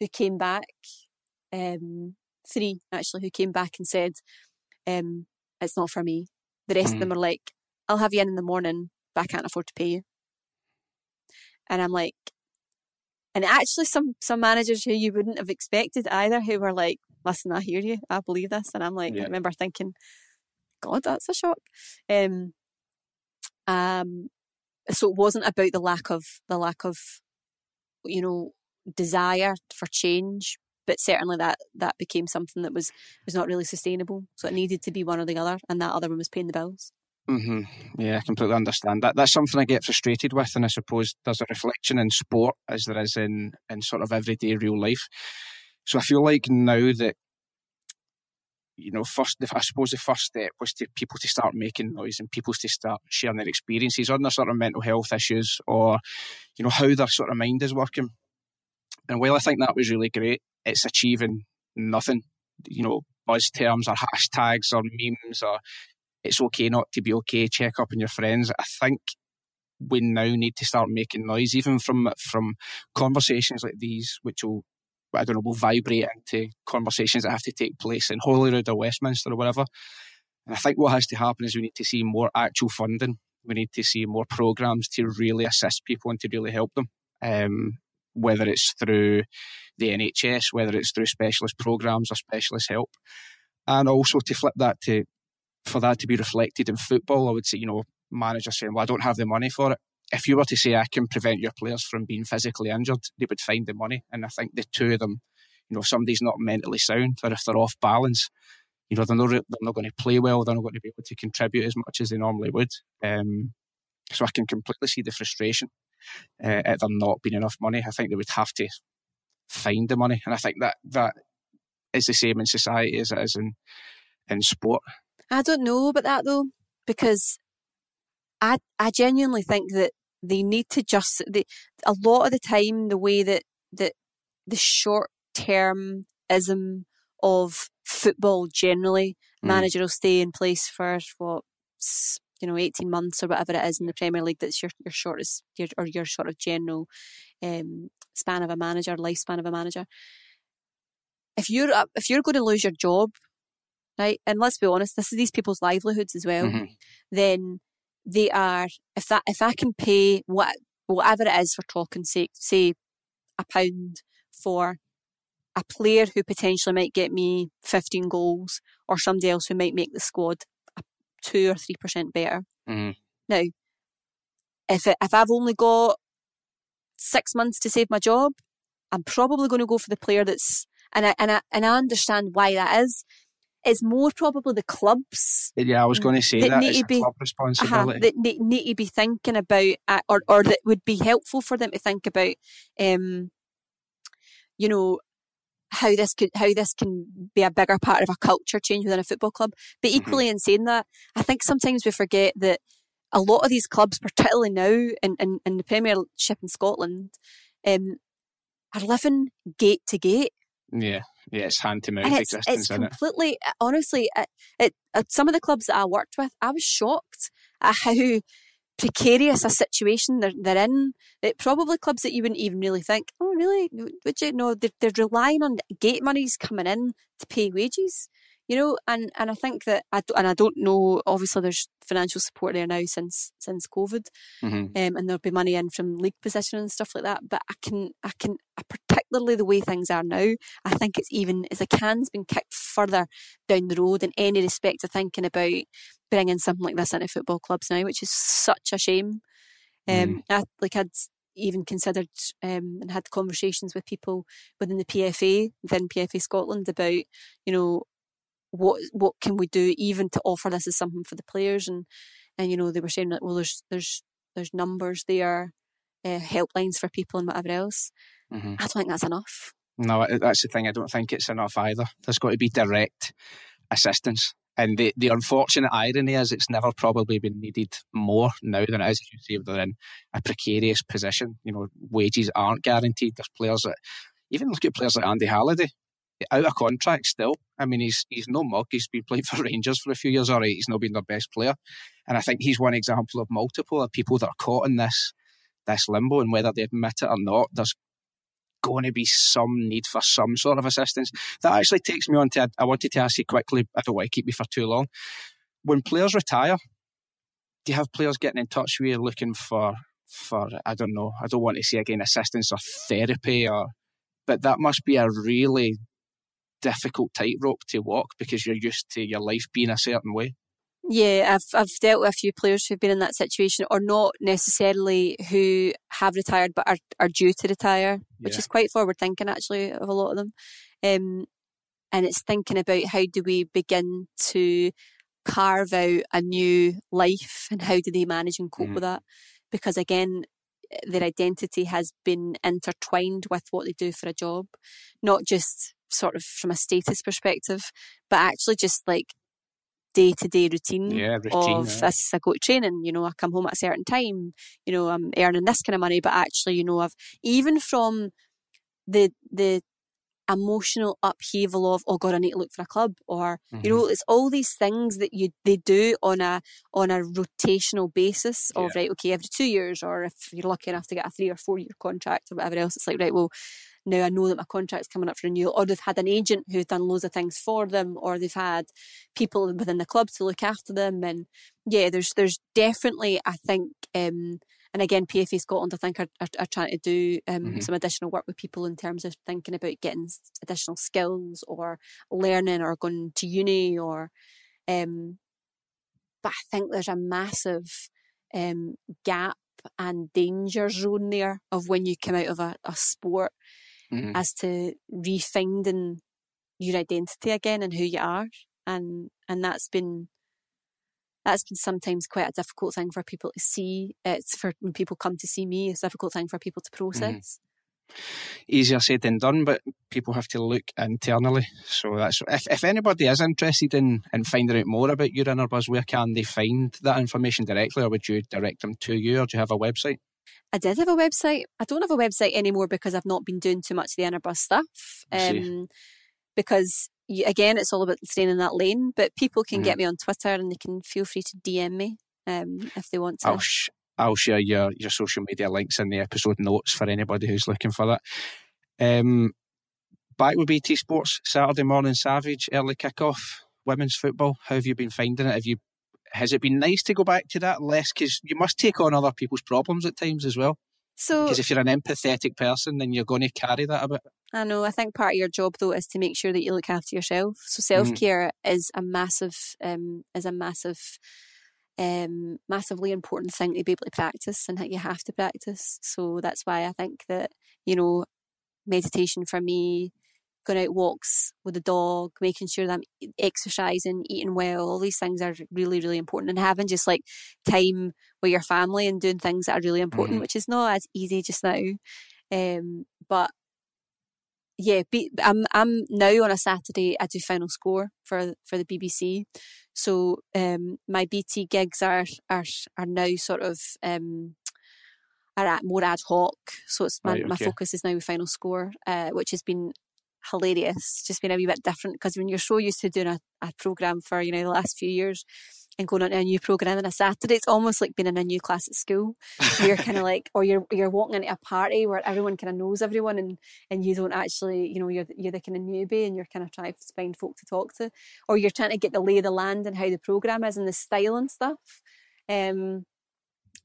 who came back, um, three actually, who came back and said, um, "It's not for me." The rest of them are like, "I'll have you in in the morning, but I can't afford to pay you." And I'm like, and actually, some some managers who you wouldn't have expected either, who were like, "Listen, I hear you, I believe this," and I'm like, Yeah. I remember thinking, "God, that's a shock." Um, um, so it wasn't about the lack of the lack of, you know, desire for change. but certainly that that became something that was was not really sustainable. So it needed to be one or the other, and that other one was paying the bills. Mm-hmm. Yeah, I completely understand that. That's something I get frustrated with, and I suppose there's a reflection in sport as there is in in sort of everyday real life. So I feel like now that you know, first I suppose the first step was to people to start making noise and people to start sharing their experiences on their sort of mental health issues or you know how their sort of mind is working. And while I think that was really great, it's achieving nothing. You know, buzz terms or hashtags or memes or it's okay not to be okay. Check up on your friends. I think we now need to start making noise, even from from conversations like these, which will I don't know, will vibrate into conversations that have to take place in Holyrood or Westminster or whatever. And I think what has to happen is we need to see more actual funding. We need to see more programs to really assist people and to really help them. Um, whether it's through the NHS, whether it's through specialist programs or specialist help. And also to flip that to, for that to be reflected in football, I would say, you know, managers saying, well, I don't have the money for it if you were to say I can prevent your players from being physically injured, they would find the money. And I think the two of them, you know, if somebody's not mentally sound or if they're off balance, you know, they're not, they're not going to play well, they're not going to be able to contribute as much as they normally would. Um, so I can completely see the frustration uh, at there not being enough money. I think they would have to find the money. And I think that that is the same in society as it is in, in sport. I don't know about that though, because I, I genuinely think that they need to just the a lot of the time the way that that the short termism of football generally mm. manager will stay in place for what you know 18 months or whatever it is in the Premier League that's your your shortest your, or your sort of general um, span of a manager lifespan of a manager if you're if you're going to lose your job right and let's be honest this is these people's livelihoods as well mm-hmm. then they are if that if I can pay what whatever it is for talking sake, say a pound for a player who potentially might get me 15 goals or somebody else who might make the squad two or three percent better. Mm-hmm. Now, if it, if I've only got six months to save my job, I'm probably going to go for the player that's and I and I and I understand why that is it's more probably the clubs. Yeah, I was going to say that, that need to be, club responsibility. Uh-huh, that need to be thinking about, uh, or or that would be helpful for them to think about, um, you know, how this could how this can be a bigger part of a culture change within a football club. But mm-hmm. equally, mm-hmm. in saying that, I think sometimes we forget that a lot of these clubs, particularly now in, in, in the Premiership in Scotland, um, are living gate to gate. Yeah. Yeah, it's hand to mouth it's, existence, it's completely, it? honestly, it, it, at some of the clubs that I worked with, I was shocked at how precarious a situation they're, they're in. It probably clubs that you wouldn't even really think, oh, really? Would you know? They're, they're relying on gate monies coming in to pay wages you know, and, and I think that I and I don't know. Obviously, there's financial support there now since since COVID, mm-hmm. um, and there'll be money in from league position and stuff like that. But I can I can particularly the way things are now. I think it's even as a can's been kicked further down the road in any respect of thinking about bringing something like this into football clubs now, which is such a shame. Um, mm. I, like I'd even considered um, and had conversations with people within the PFA, within PFA Scotland, about you know what what can we do even to offer this as something for the players and and you know they were saying that well there's there's there's numbers there uh, helplines for people and whatever else mm-hmm. i don't think that's enough no that's the thing i don't think it's enough either there's got to be direct assistance and the, the unfortunate irony is it's never probably been needed more now than it is. You say, they're in a precarious position. You know, wages aren't guaranteed. There's players that, even look at players like Andy Halliday, out of contract still. I mean, he's he's no mug. He's been playing for Rangers for a few years. All right, he's not been their best player, and I think he's one example of multiple of people that are caught in this this limbo, and whether they admit it or not, there's going to be some need for some sort of assistance. That actually takes me on to I wanted to ask you quickly. I don't want to keep you for too long. When players retire, do you have players getting in touch with you looking for for I don't know. I don't want to say again assistance or therapy or, but that must be a really difficult tightrope to walk because you're used to your life being a certain way. Yeah, I've I've dealt with a few players who've been in that situation, or not necessarily who have retired but are, are due to retire, which yeah. is quite forward thinking actually of a lot of them. Um, and it's thinking about how do we begin to carve out a new life and how do they manage and cope mm. with that? Because again, their identity has been intertwined with what they do for a job, not just sort of from a status perspective, but actually just like day to day routine, yeah, routine of yeah. this I go to training, you know, I come home at a certain time, you know, I'm earning this kind of money, but actually, you know, I've even from the the emotional upheaval of oh god I need to look for a club or mm-hmm. you know it's all these things that you they do on a on a rotational basis of yeah. right okay every two years or if you're lucky enough to get a three or four year contract or whatever else it's like right well now I know that my contract's coming up for renewal or they've had an agent who's done loads of things for them or they've had people within the club to look after them and yeah there's there's definitely I think um and again, PFA Scotland, I think, are, are, are trying to do um, mm-hmm. some additional work with people in terms of thinking about getting additional skills or learning or going to uni or. Um, but I think there's a massive um, gap and danger zone there of when you come out of a, a sport mm-hmm. as to refinding your identity again and who you are. And and that's been that's been sometimes quite a difficult thing for people to see. It's for when people come to see me, it's a difficult thing for people to mm-hmm. process. Mm. Easier said than done, but people have to look internally. So that's if, if anybody is interested in, in finding out more about your inner buzz, where can they find that information directly, or would you direct them to you, or do you have a website? I did have a website. I don't have a website anymore because I've not been doing too much of the inner buzz stuff. Um, because you, again, it's all about staying in that lane. But people can mm-hmm. get me on Twitter and they can feel free to DM me um, if they want to. I'll, sh- I'll share your, your social media links in the episode notes for anybody who's looking for that. Um, back with BT Sports, Saturday morning Savage, early kickoff, women's football. How have you been finding it? Have you has it been nice to go back to that less? Because you must take on other people's problems at times as well. So, because if you're an empathetic person, then you're going to carry that a bit. I know. I think part of your job though is to make sure that you look after yourself. So self care mm. is a massive, um, is a massive, um, massively important thing to be able to practice, and that you have to practice. So that's why I think that you know, meditation for me, going out walks with the dog, making sure that I'm exercising, eating well, all these things are really, really important. And having just like time with your family and doing things that are really important, mm-hmm. which is not as easy just now. Um, but yeah, be, I'm I'm now on a Saturday. I do final score for for the BBC, so um, my BT gigs are are are now sort of um, are at more ad hoc. So it's my, right, okay. my focus is now final score, uh, which has been hilarious. Just been a wee bit different because when you're so used to doing a, a program for you know the last few years and going on a new program on a Saturday, it's almost like being in a new class at school. You're kind of like, or you're you're walking into a party where everyone kind of knows everyone, and and you don't actually, you know, you're you're the kind of newbie, and you're kind of trying to find folk to talk to, or you're trying to get the lay of the land and how the program is and the style and stuff. Um,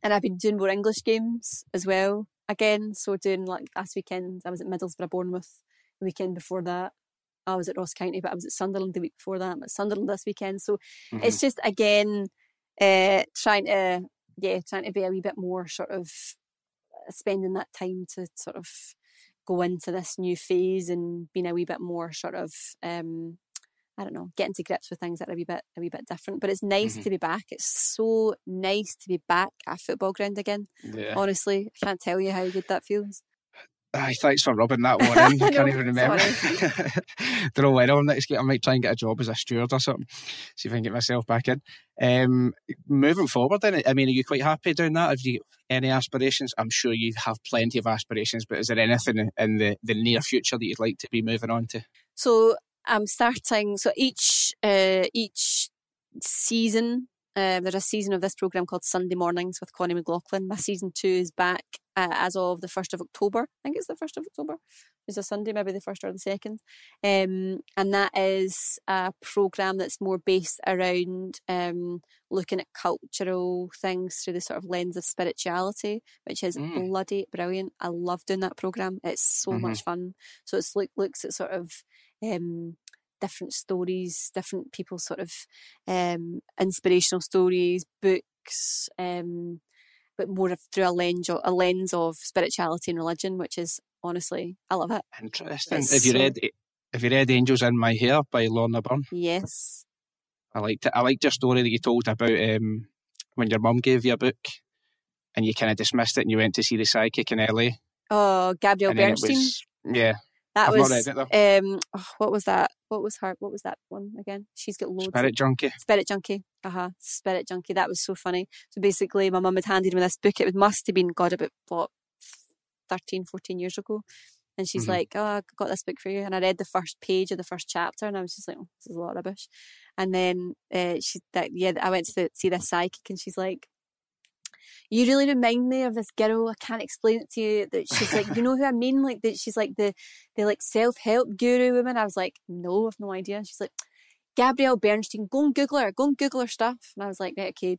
and I've been doing more English games as well again. So doing like last weekend, I was at Middlesbrough, Bournemouth weekend before that. I was at Ross County, but I was at Sunderland the week before that. I'm at Sunderland this weekend. So mm-hmm. it's just again uh, trying to yeah, trying to be a wee bit more sort of uh, spending that time to sort of go into this new phase and being a wee bit more sort of um, I don't know, getting to grips with things that are a wee bit a wee bit different. But it's nice mm-hmm. to be back. It's so nice to be back at football ground again. Yeah. Honestly, I can't tell you how good that feels. Aye, thanks for rubbing that one in. I can't even remember. Don't know when on next game. I might try and get a job as a steward or something. See if I can get myself back in. Um, moving forward, then, I mean, are you quite happy doing that? Have you any aspirations? I'm sure you have plenty of aspirations, but is there anything in the, the near future that you'd like to be moving on to? So I'm starting. So each uh, each season um, there's a season of this program called Sunday Mornings with Connie McLaughlin. My season two is back uh, as of the 1st of October. I think it's the 1st of October. It's a Sunday, maybe the 1st or the 2nd. Um, and that is a program that's more based around um, looking at cultural things through the sort of lens of spirituality, which is mm. bloody brilliant. I love doing that program. It's so mm-hmm. much fun. So it's like looks at sort of um, different stories, different people's sort of um, inspirational stories, books, um, but more of, through a lens, of, a lens of spirituality and religion, which is honestly, I love it. Interesting. It's have you read? have you read Angels in My Hair by Lorna Byrne? Yes. I liked it. I liked your story that you told about um, when your mum gave you a book and you kind of dismissed it and you went to see the psychic in LA. Oh, Gabrielle Bernstein. Was, yeah. That I've was not read it, um oh, what was that? What was her what was that one again? She's got loads Spirit Junkie. Spirit Junkie. Uh-huh. Spirit Junkie. That was so funny. So basically my mum had handed me this book. It must have been God about what 13, 14 years ago. And she's Mhm. like, Oh, I got this book for you. And I read the first page of the first chapter and I was just like, oh, this is a lot of rubbish. And then uh, she that yeah, I went to see this psychic and she's like, you really remind me of this girl. I can't explain it to you. That she's like, you know who I mean? Like that she's like the the like self help guru woman. I was like, no, I've no idea. She's like, Gabrielle Bernstein. Go and Google her. Go and Google her stuff. And I was like, right, okay.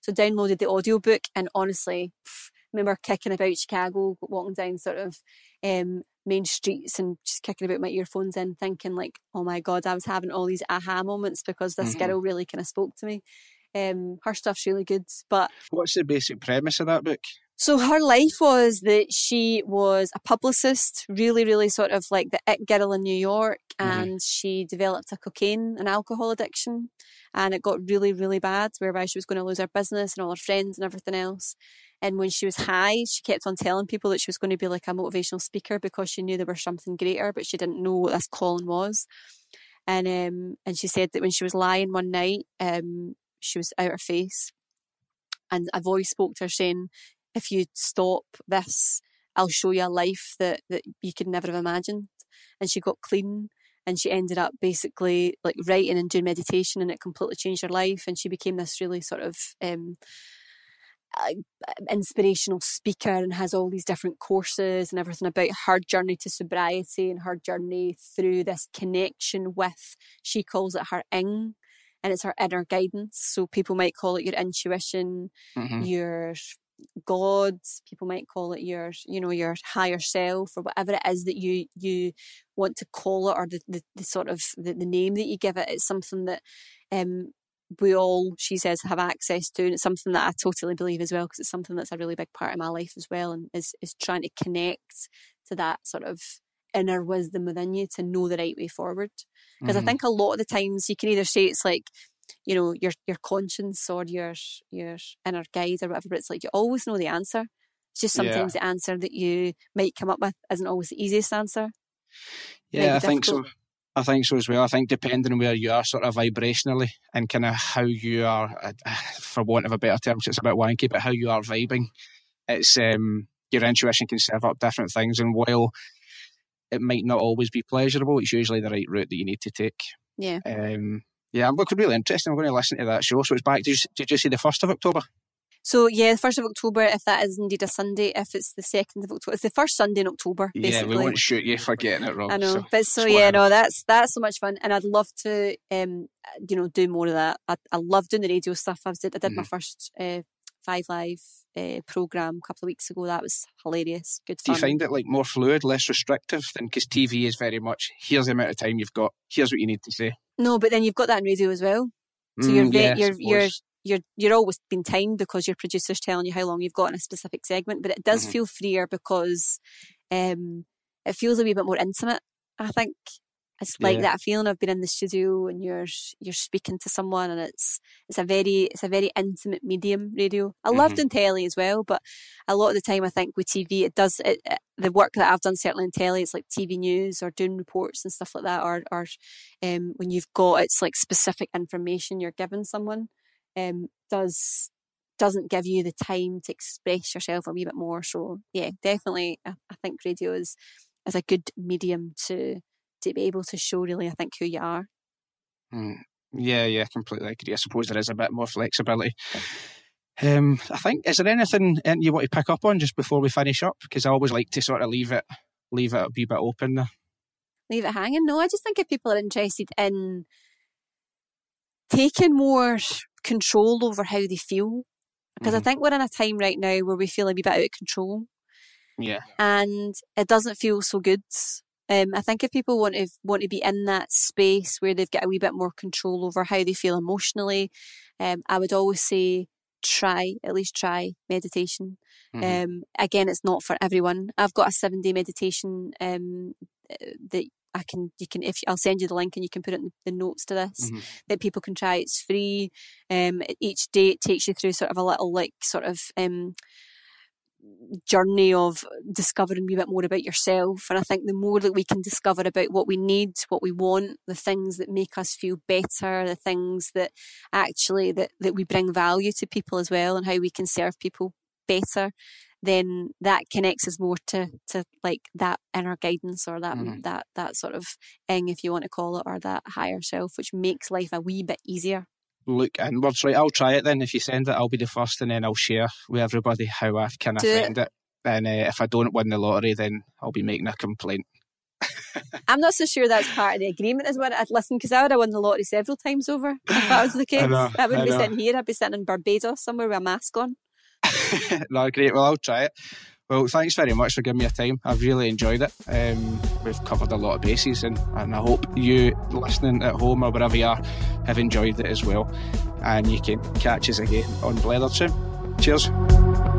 So downloaded the audiobook and honestly, pff, remember kicking about Chicago, walking down sort of um, main streets and just kicking about my earphones in, thinking like, oh my god, I was having all these aha moments because this Mhm. girl really kind of spoke to me. Um, her stuff's really good, but What's the basic premise of that book? so her life was that she was a publicist, really, really sort of like the it girl in New York, Mhm. and she developed a cocaine and alcohol addiction, and it got really, really bad, whereby she was going to lose her business and all her friends and everything else. And when she was high, she kept on telling people that she was going to be like a motivational speaker because she knew there was something greater, but she didn't know what this calling was. And um, and she said that when she was lying one night, um, she was out her face, and a voice spoke to her saying, "If you stop this, I'll show you a life that that you could never have imagined." And she got clean, and she ended up basically like writing and doing meditation, and it completely changed her life. And she became this really sort of um, uh, inspirational speaker and has all these different courses and everything about her journey to sobriety and her journey through this connection with she calls it her ing and it's our inner guidance so people might call it your intuition Mhm. your god people might call it your you know your higher self or whatever it is that you you want to call it or the, the, the sort of the, the name that you give it it's something that um we all she says have access to and it's something that i totally believe as well because it's something that's a really big part of my life as well and is is trying to connect to that sort of inner wisdom within you to know the right way forward because Mhm. I think a lot of the times you can either say it's like you know your your conscience or your your inner guide or whatever but it's like you always know the answer it's just Yeah. sometimes the answer that you might come up with isn't always the easiest answer Yeah, I think so. I think so as well. I think depending on where you are, sort of vibrationally, and kind of how you are, uh, for want of a better term, it's a bit wanky, but how you are vibing, it's um, your intuition can serve up different things. And while it might not always be pleasurable, it's usually the right route that you need to take. yeah Um, yeah, I'm looking really interesting. I'm going to listen to that show. So it's back. Did you, did you see the first of October? so yeah the first of October if that is indeed a Sunday if it's the second of October it's the first Sunday in October Yeah, basically we won't shoot you for getting it wrong. I know, so but so yeah, no, that's that's so much fun, and I'd love to, um, you know, do more of that. I, I love doing the radio stuff. I did I did my Mm-hmm. first uh, five live uh, program a couple of weeks ago. That was hilarious, good fun. Do you find it like more fluid, less restrictive than because TV is very much here's the amount of time you've got, here's what you need to say. no, but then you've got that in radio as well. So you're Mm, yeah, I you're you're you're you're always being timed because your producer's telling you how long you've got in a specific segment. But it does Mhm. feel freer because um, it feels a wee bit more intimate. I think it's like Yeah. that feeling of being in the studio and you're you're speaking to someone, and it's it's a very it's a very intimate medium. Radio. I love Mhm. doing telly as well, but a lot of the time I think with TV it does it, it- the work that I've done certainly in telly. It's like TV news or doing reports and stuff like that, or or um, when you've got it's like specific information you're giving someone um, does doesn't give you the time to express yourself a wee bit more. So yeah, definitely, I, I think radio is is a good medium to to be able to show really. I think who you are. Mm, yeah, yeah, completely agree. I suppose there is a bit more flexibility. Um, I think is there anything you want to pick up on just before we finish up? Because I always like to sort of leave it leave it a wee bit open there. Leave it hanging. No, I just think if people are interested in taking more control over how they feel, because I Mhm. think we're in a time right now where we feel a wee bit out of control. Yeah, and it doesn't feel so good. Um, I think if people want to want to be in that space where they've got a wee bit more control over how they feel emotionally, um, I would always say try at least try meditation. Mhm. Um, again, it's not for everyone. I've got a seven day meditation um, that I can you can if I'll send you the link and you can put it in the notes to this mm-hmm. that people can try. It's free. Um, each day it takes you through sort of a little like sort of um journey of discovering a bit more about yourself. And I think the more that we can discover about what we need, what we want, the things that make us feel better, the things that actually that, that we bring value to people as well and how we can serve people better, then that connects us more to to like that inner guidance or that mm-hmm. that that sort of thing if you want to call it or that higher self which makes life a wee bit easier look inwards. Right, I'll try it then. If you send it, I'll be the first, and then I'll share with everybody how I kind of find it. And uh, if I don't win the lottery, then I'll be making a complaint. I'm not so sure that's part of the agreement is what I'd listen because I would have won the lottery several times over. If that was the case, I, know, I wouldn't I be sitting here. I'd be sitting in Barbados somewhere with a mask on. no, great. Well, I'll try it. Well, thanks very much for giving me your time. I've really enjoyed it. Um, we've covered a lot of bases, and, and I hope you listening at home or wherever you are have enjoyed it as well. And you can catch us again on Blethered soon. Cheers.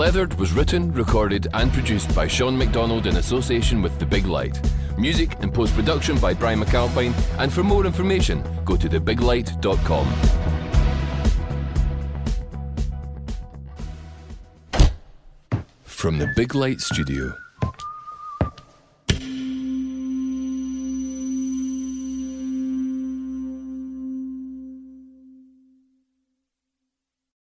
Blethered was written, recorded, and produced by Sean McDonald in association with The Big Light. Music and post production by Brian McAlpine. And for more information, go to thebiglight.com. From the Big Light Studio.